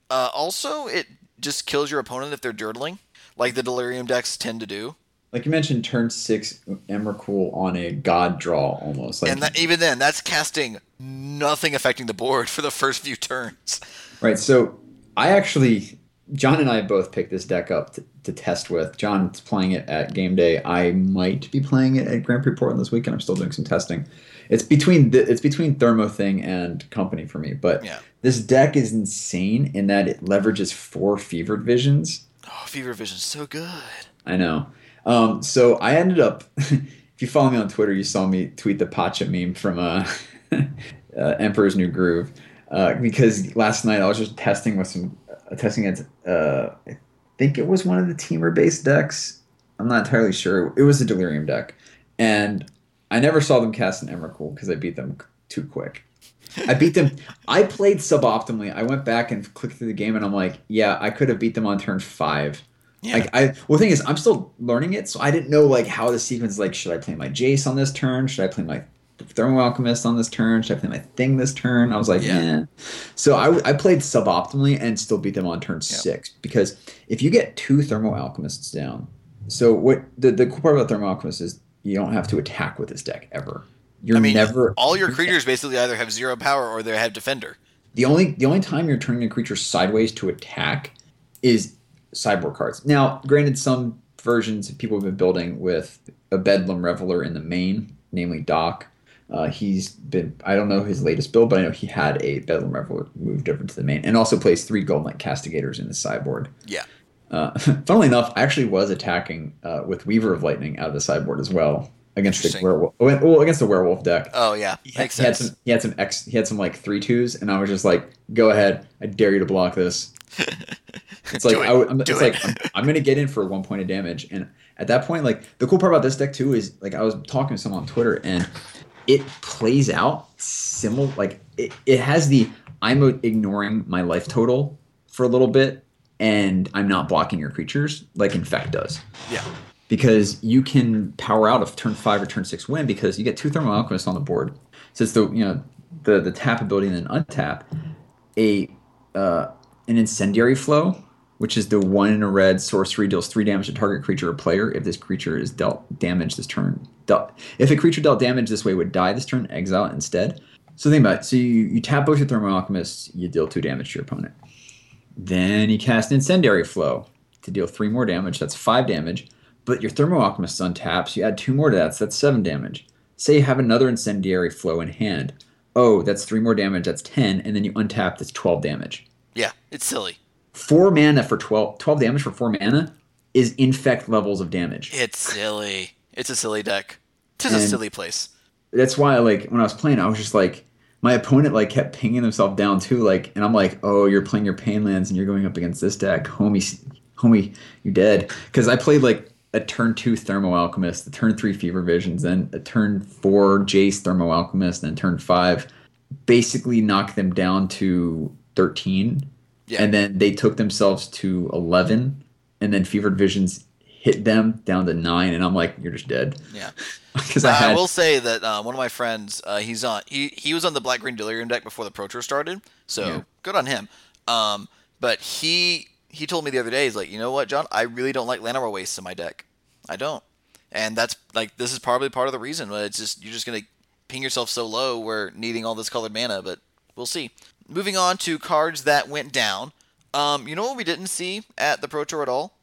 A: Uh, also, it just kills your opponent if they're dirtling, like the Delirium decks tend to do.
B: Like you mentioned, turn six Emrakul on a god draw almost. Like
A: and that, even then, that's casting nothing affecting the board for the first few turns.
B: Right. So I actually, John and I both picked this deck up to, to test with. John's playing it at game day. I might be playing it at Grand Prix Portland this weekend. I'm still doing some testing. It's between the, it's between Thermo Thing and Company for me. But
A: Yeah.
B: this deck is insane in that it leverages four fevered visions.
A: Oh, Fever Vision's so good.
B: I know. Um, so I ended up. if you follow me on Twitter, you saw me tweet the Pacha meme from uh, uh, Emperor's New Groove uh, because last night I was just testing with some uh, testing against. Uh, I think it was one of the Temur based decks. I'm not entirely sure. It was a Delirium deck, and I never saw them cast an Emrakul because I beat them too quick. I beat them. I played suboptimally. I went back and clicked through the game, and I'm like, yeah, I could have beat them on turn five.
A: Yeah.
B: Like I, well, the thing is, I'm still learning it, so I didn't know like how the sequence. Like, should I play my Jace on this turn? Should I play my Thermal Alchemist on this turn? Should I play my Thing this turn? I was like,
A: Yeah.
B: yeah. So I, I played suboptimally and still beat them on turn six because if you get two Thermal Alchemists down, so what the the cool part about Thermal Alchemist is you don't have to attack with this deck ever. You're
A: I mean,
B: never
A: all your creatures basically either have zero power or they have defender.
B: the only the only time you're turning a creature sideways to attack is sideboard cards. Now, granted, some versions people have been building with a Bedlam Reveler in the main, namely Doc. Uh, he's been I don't know his latest build, but I know he had a Bedlam Reveler moved over to the main, and also plays three Goldnight Castigators in his sideboard.
A: Yeah.
B: Uh, funnily enough, I actually was attacking uh, with Weaver of Lightning out of the sideboard as well against the werewolf. Well, against the werewolf deck
A: Oh yeah,
B: he
A: makes
B: had, he had some he had some X he had some like three twos and I was just like go ahead I dare you to block this it's like
A: Do it.
B: I, am
A: Do
B: it's
A: it.
B: like I'm, I'm gonna get in for one point of damage and at that point like the cool part about this deck too is like I was talking to someone on Twitter and it plays out similar like it, it has the I'm ignoring my life total for a little bit and I'm not blocking your creatures like Infect does
A: Yeah.
B: because you can power out of turn five or turn six win because you get two thermal alchemists on the board. So it's the you know the the tap ability and then untap a uh, an incendiary flow which is the one in a red sorcery deals three damage to target creature or player if this creature is dealt damage this turn. If a creature dealt damage this way would die this turn, exile it instead. So think about it. So you, you tap both your Thermo Alchemists, you deal two damage to your opponent. Then you cast Incendiary Flow to deal three more damage. That's five damage. But your Thermo Alchemist untaps. You add two more to that. So that's seven damage. Say you have another Incendiary Flow in hand. Oh, that's three more damage. That's ten. And then you untap. That's twelve damage.
A: Yeah, it's silly.
B: Four mana for 12, 12 damage for four mana is infect levels of damage.
A: It's silly. It's a silly deck. It's a silly place.
B: that's why like when I was playing, I was just like my opponent like kept pinging himself down too, like, and I'm like, oh, you're playing your pain lands and you're going up against this deck, homie, homie, you dead. Because I played like a turn two Thermo Alchemist, a turn three Fever Visions, then a turn four Jace Thermo Alchemist, and then turn five, basically knocked them down to thirteen,
A: Yeah.
B: and then they took themselves to eleven, and then Fevered Visions hit them down to nine, and I'm like, you're just dead.
A: Yeah.
B: Because
A: Uh,
B: I
A: I will say that uh, one of my friends, uh, he's on he he was on the Black Green Delirium deck before the Pro Tour started, so
B: Yeah.
A: good on him. Um, but he he told me the other day, he's like, you know what, John, I really don't like Llanowar wastes in my deck. I don't, and that's like this is probably part of the reason. But it's just you're just gonna ping yourself so low where needing all this colored mana, but we'll see. Moving on to cards that went down. Um, you know what we didn't see at the Pro Tour at all?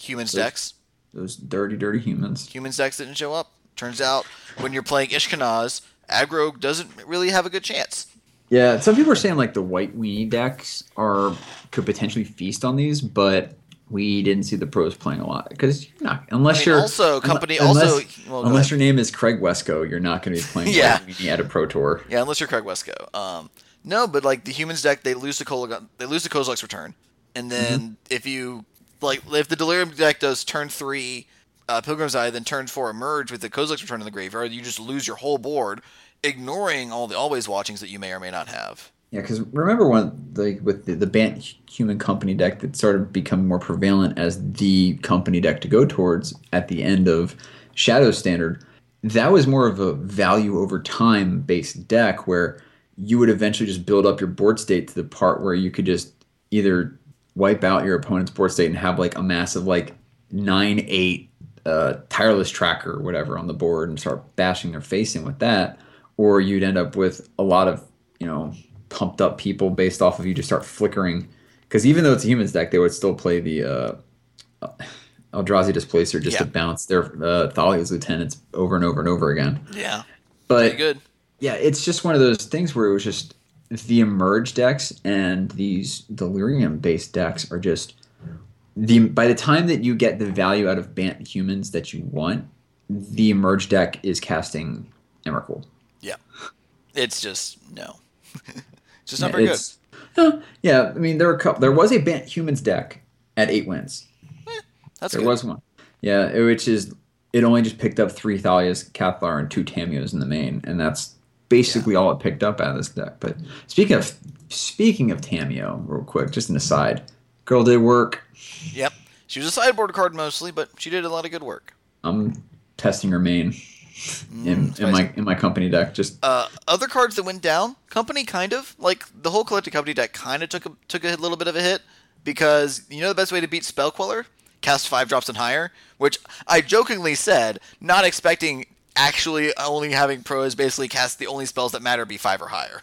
A: Humans
B: Those-
A: decks.
B: those dirty, dirty humans.
A: humans decks didn't show up. Turns out when you're playing Ishkanahs, aggro doesn't really have a good chance.
B: Yeah, some people are saying like the white weenie decks are could potentially feast on these, but we didn't see the pros playing a lot because you're not unless
A: I mean,
B: you're
A: also, company
B: unless,
A: also- well,
B: unless
A: ahead.
B: your name is Craig Wescoe, you're not going to be playing
A: Yeah.
B: white weenie at a pro tour.
A: Yeah, unless you're Craig Wescoe. Um, no, but like the humans deck, they lose the Kol- they lose to Kozilek's return, and then
B: Mm-hmm.
A: if you like if the Delirium deck does turn three uh, Pilgrim's Eye, then turn four emerge with the Kozilek's return in the graveyard, you just lose your whole board, ignoring all the always watchings that you may or may not have.
B: Yeah, because remember when like with the, the Bant Human Company deck that started becoming more prevalent as the company deck to go towards at the end of Shadow Standard, that was more of a value over time based deck where you would eventually just build up your board state to the part where you could just either wipe out your opponent's board state and have like a massive like nine eight uh, tireless tracker or whatever on the board and start bashing their face in with that, or you'd end up with a lot of you know pumped up people based off of you just start flickering. Because even though it's a humans deck, they would still play the uh, Eldrazi Displacer just to bounce their uh, Thalia's lieutenants over and over and over again.
A: Yeah,
B: But
A: pretty good.
B: Yeah, it's just one of those things where it was just the emerge decks and these delirium based decks are just the by the time that you get the value out of Bant humans that you want, the emerge deck is casting Emrakul.
A: Yeah, it's just no, it's just not very good.
B: Yeah, I mean there were a couple, there was a Bant humans deck at eight wins.
A: Eh, that's
B: There
A: good.
B: was one. Yeah, which is it only just picked up three Thalias, Cathar, and two Tamiyos in the main, and that's basically all it picked up out of this deck. But speaking of speaking of Tamiyo, real quick, just an aside, girl did work.
A: Yep. She was a sideboard card mostly, but she did a lot of good work.
B: I'm testing her main in, in my in my company deck. Just
A: Uh, other cards that went down, company kind of like the whole collected company deck kind of took a took a little bit of a hit because you know the best way to beat Spell Queller, cast five drops and higher, which I jokingly said, not expecting actually only having pros basically cast the only spells that matter be five or higher.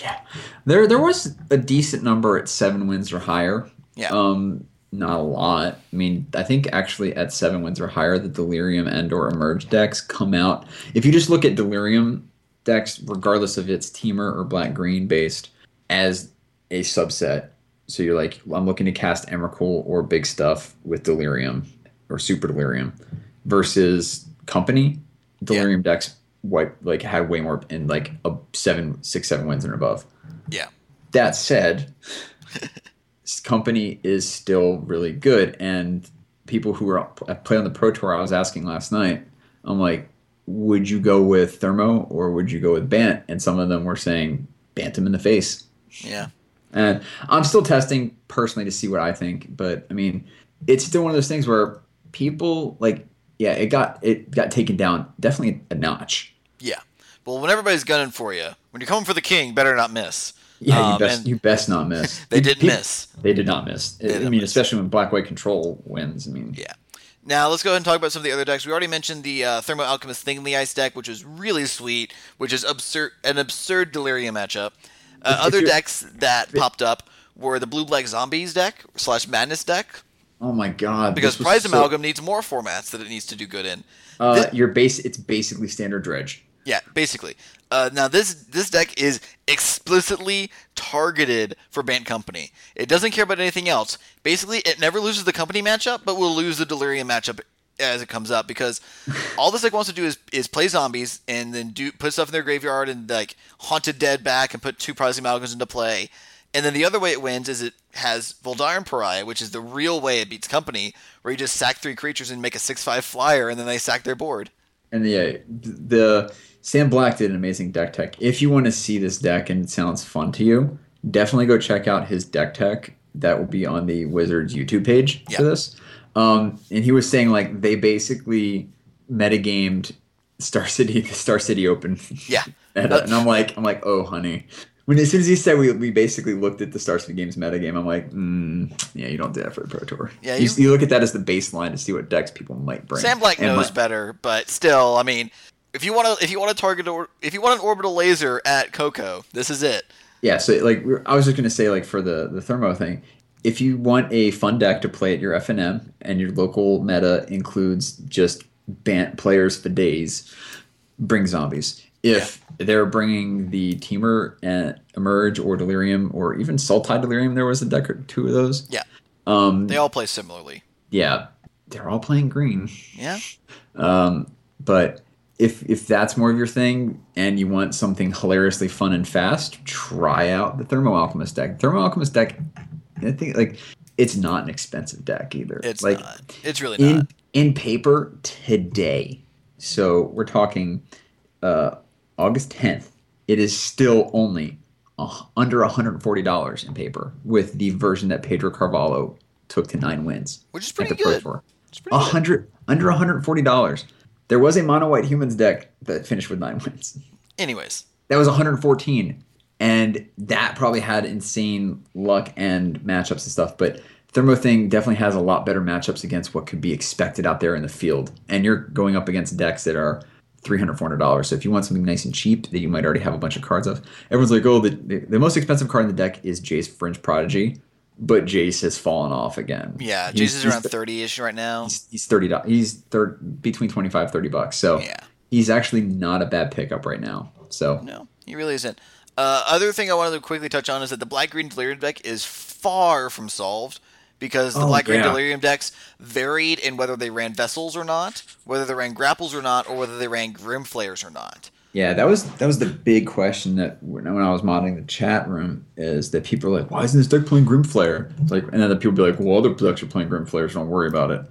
B: yeah, there there was a decent number at seven wins or higher.
A: Yeah.
B: Um, not a lot. I mean, I think actually at seven wins or higher, the Delirium and or Emerge decks come out. If you just look at Delirium decks, regardless of its Temur or black green based, as a subset. So you're like, I'm looking to cast Emrakul or big stuff with Delirium or Super Delirium versus Company. Delirium decks wipe like had way more in like a seven, six, seven wins and above.
A: Yeah.
B: That said, this company is still really good, and people who are play on the pro tour, I was asking last night, I'm like, would you go with Thermo or would you go with Bant? And some of them were saying Bantam in the face.
A: Yeah.
B: And I'm still testing personally to see what I think, but I mean, it's still one of those things where people like, yeah, it got it got taken down definitely a notch.
A: Yeah. Well, when everybody's gunning for you, when you're coming for the king, better not miss.
B: Yeah,
A: Um,
B: you best you best not miss.
A: they didn't miss.
B: They did not miss. I mean,
A: miss.
B: especially when black white control wins. I mean,
A: Yeah. Now let's go ahead and talk about some of the other decks. We already mentioned the uh, Thermo Alchemist Thing in the Ice deck, which is really sweet, which is absurd, an absurd Delirium matchup. Uh, other decks that popped up were the Blue Black Zombies deck slash Madness deck,
B: oh my god,
A: because Prize
B: so-
A: Amalgam needs more formats that it needs to do good in.
B: Uh,
A: Thi-
B: your base, it's basically standard dredge.
A: Yeah, basically. Uh, now this this deck is explicitly targeted for Bant Company. It doesn't care about anything else. Basically, it never loses the company matchup, but will lose the Delirium matchup as it comes up because all this deck wants to do is is play zombies and then do put stuff in their graveyard and like haunted dead back and put two Prized Amalgams into play. And then the other way it wins is it has Voldaren Pariah, which is the real way it beats company, where you just sack three creatures and make a six five flyer and then they sack their board.
B: And yeah, the Sam Black did an amazing deck tech. If you want to see this deck and it sounds fun to you, definitely go check out his deck tech. That will be on the Wizards YouTube page
A: Yeah.
B: for this. Um, and he was saying like they basically metagamed Star City, the Star City Open.
A: Yeah.
B: and I'm like, I'm like, oh honey. When as soon as he said we, we basically looked at the Star City Games metagame, I'm like, mm, yeah, you don't do that for the Pro Tour.
A: Yeah,
B: you,
A: you-
B: you look at that as the baseline to see what decks people might bring.
A: Sam Black
B: And
A: knows better, but still, I mean, if you want to, if you want to target, or if you want an orbital laser at Coco, this is it.
B: Yeah, so like I was just gonna say, like for the the thermo thing, if you want a fun deck to play at your FNM and your local meta includes just bant players for days, bring zombies. If they're bringing the Temur and Emerge or Delirium or even Sultai Delirium, there was a deck or two of those.
A: Yeah,
B: Um,
A: they all play similarly.
B: yeah, they're all playing green.
A: Yeah,
B: Um, but if if that's more of your thing and you want something hilariously fun and fast, try out the Thermo Alchemist deck. Thermo Alchemist deck, I think like it's not an expensive deck either.
A: it's
B: like
A: not. It's really
B: in in paper today. So we're talking uh, August 10th. It is still only uh, under $140 in paper with the version that Pedro Carvalho took to nine wins
A: Which is pretty
B: the Pro
A: good.
B: Tour.
A: It's pretty
B: A
A: good.
B: hundred under hundred forty dollars. There was a mono white humans deck that finished with nine wins.
A: Anyways,
B: That was 114, and that probably had insane luck and matchups and stuff. But Thermo Thing definitely has a lot better matchups against what could be expected out there in the field. And you're going up against decks that are 300 $400. So if you want something nice and cheap that you might already have a bunch of cards of, everyone's like, oh, the, the, most expensive card in the deck is Jace Vryn's Prodigy. But Jace has fallen off again.
A: yeah,
B: He's-
A: Jace is around thirty-ish right now.
B: he's, he's 30 dollars he's third between 25 30 bucks so
A: Yeah.
B: he's actually not a bad pickup right now so
A: No, he really isn't. Uh, other thing I wanted to quickly touch on is that the black green delirium deck is far from solved because the
B: Oh,
A: black green
B: yeah.
A: delirium decks varied in whether they ran vessels or not, whether they ran grapples or not, or whether they ran Grim Flayers or not.
B: yeah that was that was the big question that when, i was modeling the chat room is that people are like why isn't this deck playing Grim Flayer it's like and then the people be like well other decks are playing Grim Flayers don't worry about it.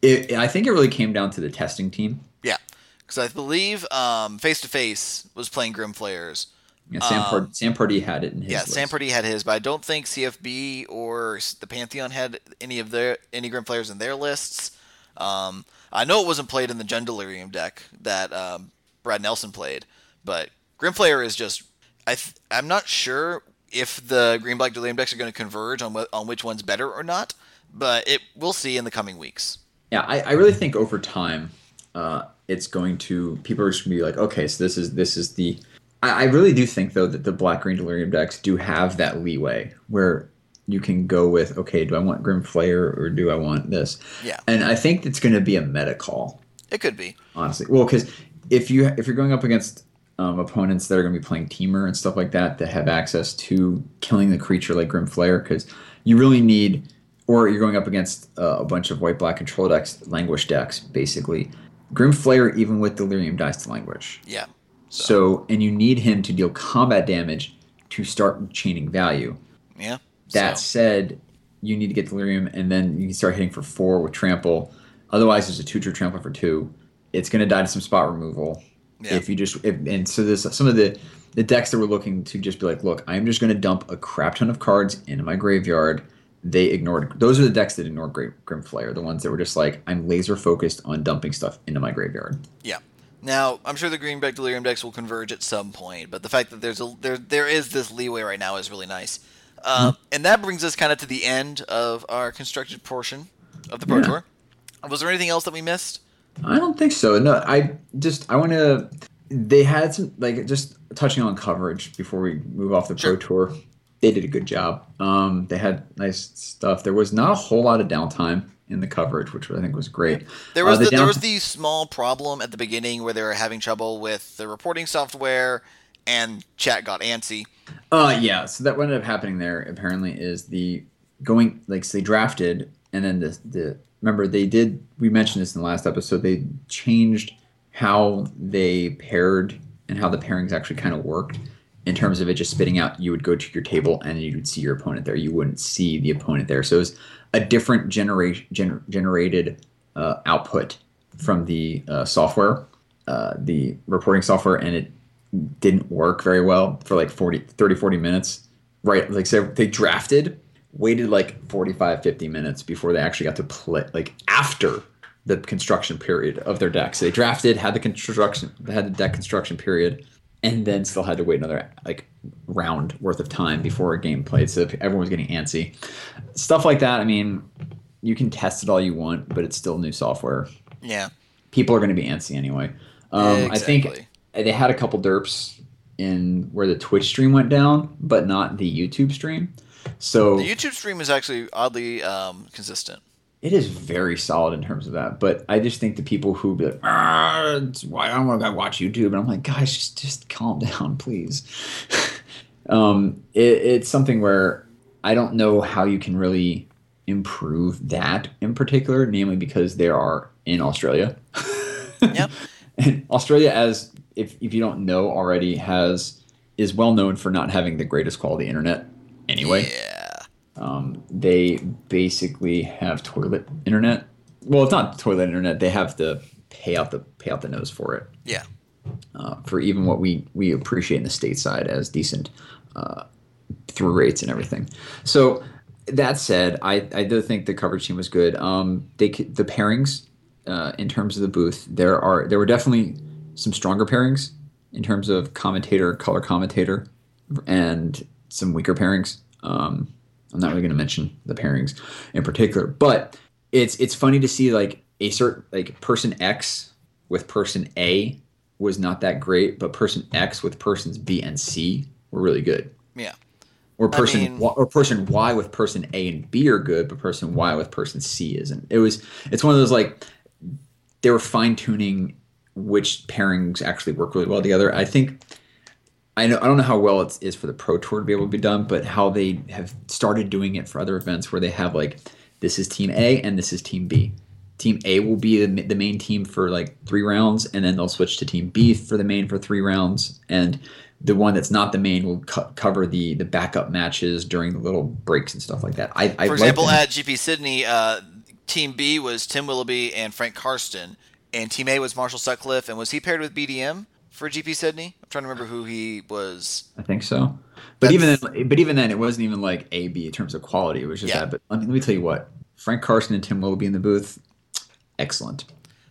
B: it i think it really came down to the testing team
A: Yeah, because I believe um, Face to Face was playing Grim Flayers.
B: Yeah, Sam, Pard- Sam Pardee had it in his
A: Yeah,
B: list.
A: Sam Pardee had his, but I don't think CFB or the Pantheon had any of their any Grim Flayers in their lists. Um, I know it wasn't played in the Gen Delirium deck that um, Brad Nelson played, but Grim Flayer is just I th- I'm not sure if the Green Black Delirium decks are going to converge on wh- on which one's better or not, but it we'll see in the coming weeks.
B: Yeah, I, I really think over time, uh, it's going to people are just gonna be like, okay, so this is this is the. I, I really do think though that the black green delirium decks do have that leeway where you can go with, okay, do I want Grim Flayer or do I want this?
A: Yeah.
B: And I think it's going to be a meta call,
A: It could be.
B: honestly. Well, because if you if you're going up against um, opponents that are going to be playing Temur and stuff like that that have access to killing the creature like Grim Flayer, because you really need, or you're going up against uh, a bunch of white black control decks, languish decks, basically. Grim Flayer, even with Delirium, dies to languish.
A: Yeah.
B: So, and you need him to deal combat damage to start chaining value.
A: Yeah.
B: That
A: So,
B: said, you need to get Delirium, and then you can start hitting for four with Trample. Otherwise, there's a two-true Trample for two. It's going to die to some spot removal.
A: Yeah.
B: If you just if, and so there's some of the the decks that we're looking to just be like, look, I'm just going to dump a crap ton of cards into my graveyard. They ignored those are the decks that ignored Grim, Flayer, the ones that were just like, I'm laser focused on dumping stuff into my graveyard.
A: yeah. Now, I'm sure the Greenback Delirium decks will converge at some point, but the fact that there's a there there is this leeway right now is really nice. Uh, mm-hmm. And that brings us kind of to the end of our constructed portion of the Pro yeah. Tour. Was there anything else that we missed?
B: I don't think so. No, I just I want to. They had some like just touching on coverage before we move off the sure. Pro Tour. They did a good job. Um, they had nice stuff. There was not a whole lot of downtime in the coverage, which I think was great.
A: There was uh, the, the down- there was the small problem at the beginning where they were having trouble with the reporting software, and chat got antsy.
B: Uh, yeah. So that what ended up happening there apparently is the going like so they drafted, and then the the remember they did we mentioned this in the last episode they changed how they paired and how the pairings actually kind of worked in terms of it just spitting out you would go to your table and you would see your opponent there you wouldn't see the opponent there so it was a different gener- generated uh, output from the uh, software uh, the reporting software and it didn't work very well for like 40 30 40 minutes. Right like so they drafted waited like 45 50 minutes before they actually got to play like after the construction period of their deck. So they drafted had the construction had the deck construction period and then still had to wait another like round worth of time before a game played. So everyone was getting antsy stuff like that i mean you can test it all you want but it's still new software
A: yeah
B: people are going to be antsy anyway um, exactly. i think they had a couple derps in where the twitch stream went down but not the youtube stream so
A: the YouTube stream is actually oddly um, consistent.
B: It is very solid in terms of that, but I just think the people who be like, "Why I don't want to watch YouTube," and I'm like, guys, just just calm down, please. um, it, it's something where I don't know how you can really improve that in particular, namely because they are in Australia.
A: yep.
B: And Australia, as if if you don't know already, has is well known for not having the greatest quality internet anyway.
A: Yeah.
B: Um, they basically have toilet internet. Well, it's not toilet internet. They have to pay out the pay out the nose for it.
A: Yeah.
B: Uh, for even what we we appreciate in the stateside as decent uh, through rates and everything. So that said, I, I do think the coverage team was good. Um, they the pairings uh, in terms of the booth, there are there were definitely some stronger pairings in terms of commentator, color commentator, and some weaker pairings. Um, I'm not really going to mention the pairings in particular, but it's it's funny to see like a certain like person X with person A was not that great, but person X with persons B and C were really good.
A: Yeah.
B: Or person I mean, y, or person Y with person A and B are good, but person Y with person C isn't. It was it's one of those like they were fine tuning which pairings actually work really well together. I think I know I don't know how well it is for the pro tour to be able to be done, but how they have started doing it for other events where they have like this is team A and this is team B. Team A will be the, the main team for like three rounds, and then they'll switch to team B for the main for three rounds, and the one that's not the main will co- cover the the backup matches during the little breaks and stuff like that. I, I
A: for example, like at GP Sydney, uh, Team B was Tim Willoughby and Frank Karsten, and Team A was Marshall Sutcliffe, and was he paired with BDM? for GP Sydney? I'm trying to remember who he was.
B: I think so. But That's, even then, but even then, it wasn't even like A B in terms of quality. It was just yeah. that. But let me, let me tell you what, Frank Karsten and Tim Willoughby in the booth, excellent.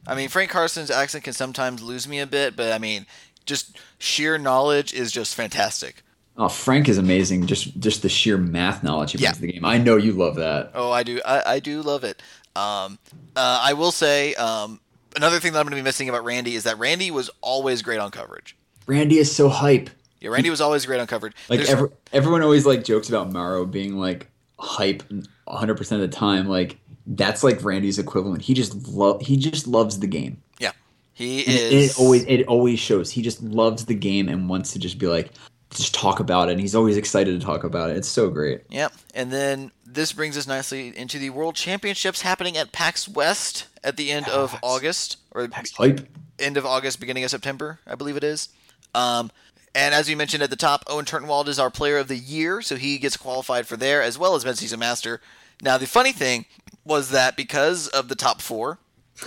A: I mean, Frank Karsten's accent can sometimes lose me a bit, but I mean, just sheer knowledge is just fantastic.
B: Oh, Frank is amazing. Just just the sheer math knowledge he brings yeah. to the game. I know you love that.
A: Oh, I do. I, I do love it. Um, uh, I will say, um, another thing that I'm going to be missing about Randy is that Randy was always great on coverage.
B: Randy is so hype.
A: Yeah, Randy was always great on coverage.
B: Like every, everyone always like jokes about Mauro being like hype 100 percent of the time. Like that's like Randy's equivalent. He just love he just loves the game.
A: Yeah, he is.
B: It, always it always shows. He just loves the game and wants to just be like just talk about it. And he's always excited to talk about it. It's so great.
A: Yep. And then this brings us nicely into the World Championships happening at PAX West at the end PAX. of August or
B: PAX hype.
A: end of August, beginning of September, I believe it is. Um, and as we mentioned at the top, Owen Turtenwald is our Player of the Year, so he gets qualified for there as well as Mid-Season Master. Now, the funny thing was that because of the top four,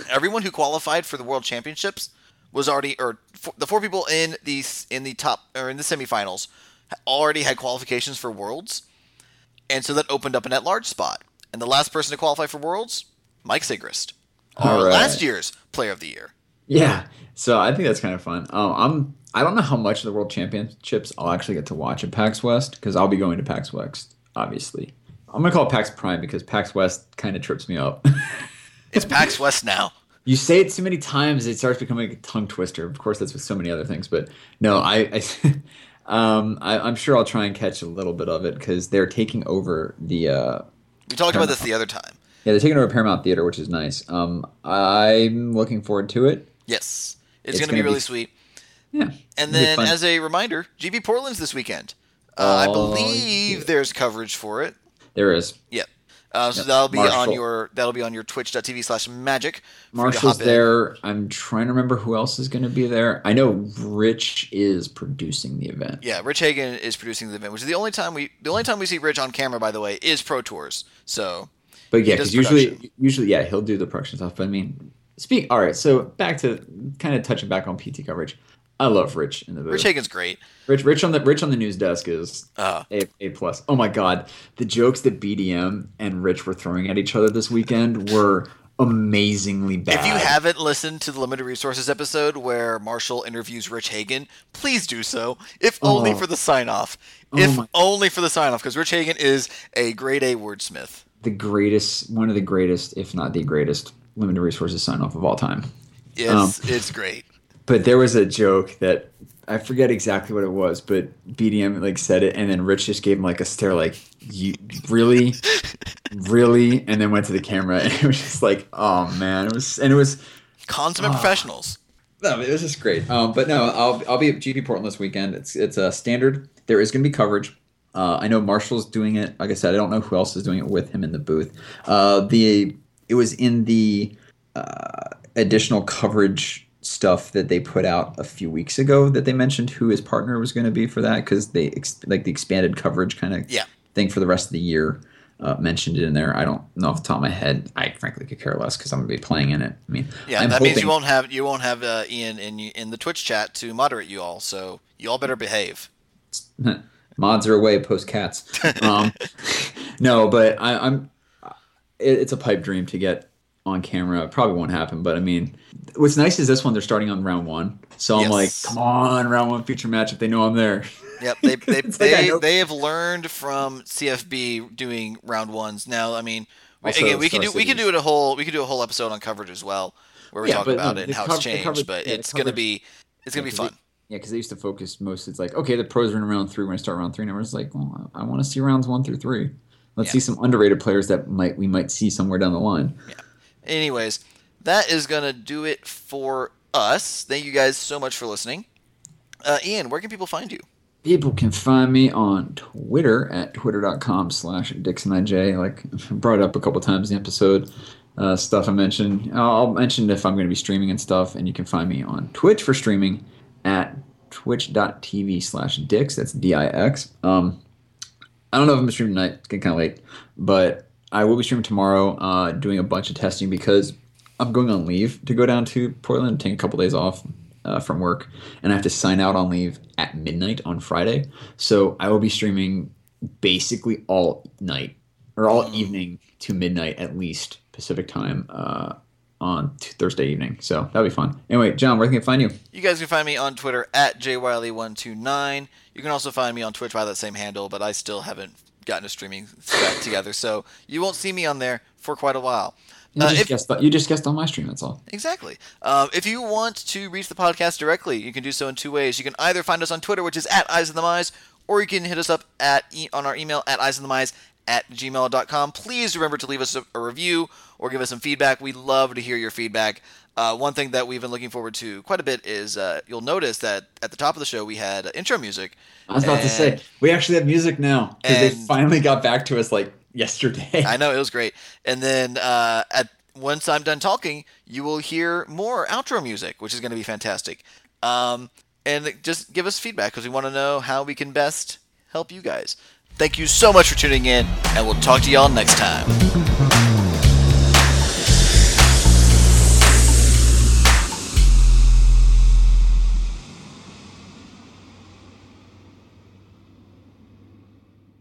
A: everyone who qualified for the World Championships was already, or the four people in the in the top or in the semifinals already had qualifications for Worlds, and so that opened up an at-large spot. And the last person to qualify for Worlds, Mike Sigrist, our right. last year's Player of the Year.
B: Yeah, so I think that's kind of fun. Um, I'm I don't know how much of the World Championships I'll actually get to watch at PAX West because I'll be going to PAX West, obviously. I'm gonna call it PAX Prime because PAX West kind of trips me up.
A: it's PAX West now.
B: You say it too many times, it starts becoming a tongue twister. Of course, that's with so many other things, but no, I, I um, I, am sure I'll try and catch a little bit of it because they're taking over the. Uh,
A: we talked Paramount. about this the other time.
B: Yeah, they're taking over Paramount Theater, which is nice. Um, I'm looking forward to it.
A: Yes, it's, it's going to be really be, sweet.
B: Yeah.
A: And then, as a reminder, GP Portland's this weekend. Uh, I believe yeah. there's coverage for it.
B: There is.
A: Yep. Uh, so yep. that'll be Marshall. on your that'll be on your twitch.tv slash magic.
B: Marshall's there. I'm trying to remember who else is going to be there. I know Rich is producing the event.
A: Yeah, Rich Hagon is producing the event, which is the only time we the only time we see Rich on camera, by the way, is Pro Tours. So,
B: but yeah, because usually usually yeah he'll do the production stuff. But I mean, speak. All right, so back to kind of touching back on PT coverage. I love Rich in the booth.
A: Rich Hagon's great.
B: Rich, Rich on the Rich on the news desk is uh, a a plus. Oh my god, the jokes that BDM and Rich were throwing at each other this weekend were amazingly bad.
A: If you haven't listened to the limited resources episode where Marshall interviews Rich Hagon, please do so. If oh. only for the sign off. Oh if my. only for the sign off, because Rich Hagon is a grade A wordsmith.
B: The greatest, one of the greatest, if not the greatest, limited resources sign off of all time.
A: It's um, it's great
B: but there was a joke that I forget exactly what it was, but BDM like said it, and then Rich just gave him like a stare, like "You really, really," and then went to the camera, and it was just like, "Oh man!" It was, and it was
A: consummate uh, professionals.
B: No, it was just great. Um, but no, I'll I'll be at GP Portland this weekend. It's it's a standard. There is going to be coverage. Uh, I know Marshall's doing it. Like I said, I don't know who else is doing it with him in the booth. Uh, the it was in the uh, additional coverage stuff that they put out a few weeks ago that they mentioned who his partner was going to be for that because they ex- like the expanded coverage kind of
A: yeah.
B: thing for the rest of the year uh, mentioned it in there. I don't know off the top of my head. I frankly could care less because I'm going to be playing in it. I mean,
A: yeah, I'm that hoping... means you won't have you won't have uh, Ian in in the Twitch chat to moderate you all. So you all better behave.
B: Mods are away post cats. Um, no, but I, am it, it's a pipe dream to get on camera. It probably won't happen, but I mean, what's nice is this one they're starting on round one, so I'm like, come on, round one feature match if they know I'm there.
A: Yep, they they they, like they have learned from CFB doing round ones. Now, I mean, also, again, we can do we can do it a whole we can do a whole episode on coverage as well, where we yeah, talk about no, it and how co- it's changed. But yeah, it's gonna be it's gonna yeah, be fun.
B: They, yeah, because they used to focus most. It's like okay, the pros are in round three. When I start round three, and I was like, well, I want to see rounds one through three. Let's see some underrated players that might we might see somewhere down the line.
A: Yeah. Anyways, that is going to do it for us. Thank you guys so much for listening. Uh, Ian, where can people find you?
B: People can find me on Twitter at twitter.com slash DixonIJ. Like I brought up a couple times in the episode. Uh, stuff I mentioned. I'll mention if I'm going to be streaming and stuff, and you can find me on Twitch for streaming at twitch.tv slash Dix. That's D I X. Um, I don't know if I'm streaming tonight. It's getting kind of late, but I will be streaming tomorrow, uh, doing a bunch of testing because I'm going on leave to go down to Portland, take a couple days off uh, from work, and I have to sign out on leave at midnight on Friday. So I will be streaming basically all night or all mm. evening to midnight at least Pacific time uh, on Thursday evening. So that'll be fun. Anyway, John, where can I find you?
A: You guys can find me on Twitter at jwiley129. You can also find me on Twitch by that same handle, but I still haven't gotten a streaming together, so you won't see me on there for quite a while.
B: You, uh, just, if, guessed, you just guessed on my stream, that's all.
A: Exactly. Um, if you want to reach the podcast directly, you can do so in two ways. You can either find us on Twitter, which is at Eyes of the Mize, or you can hit us up at on our email at Eyes of the Mize at gmail.com. Please remember to leave us a, a review or give us some feedback. We love to hear your feedback. Uh, one thing that we've been looking forward to quite a bit is uh, you'll notice that at the top of the show we had intro music.
B: I was about to say we actually have music now because they finally got back to us like yesterday.
A: I know it was great. And then uh, at once I'm done talking, you will hear more outro music, which is going to be fantastic. Um, and just give us feedback because we want to know how we can best help you guys. Thank you so much for tuning in, and we'll talk to y'all next time.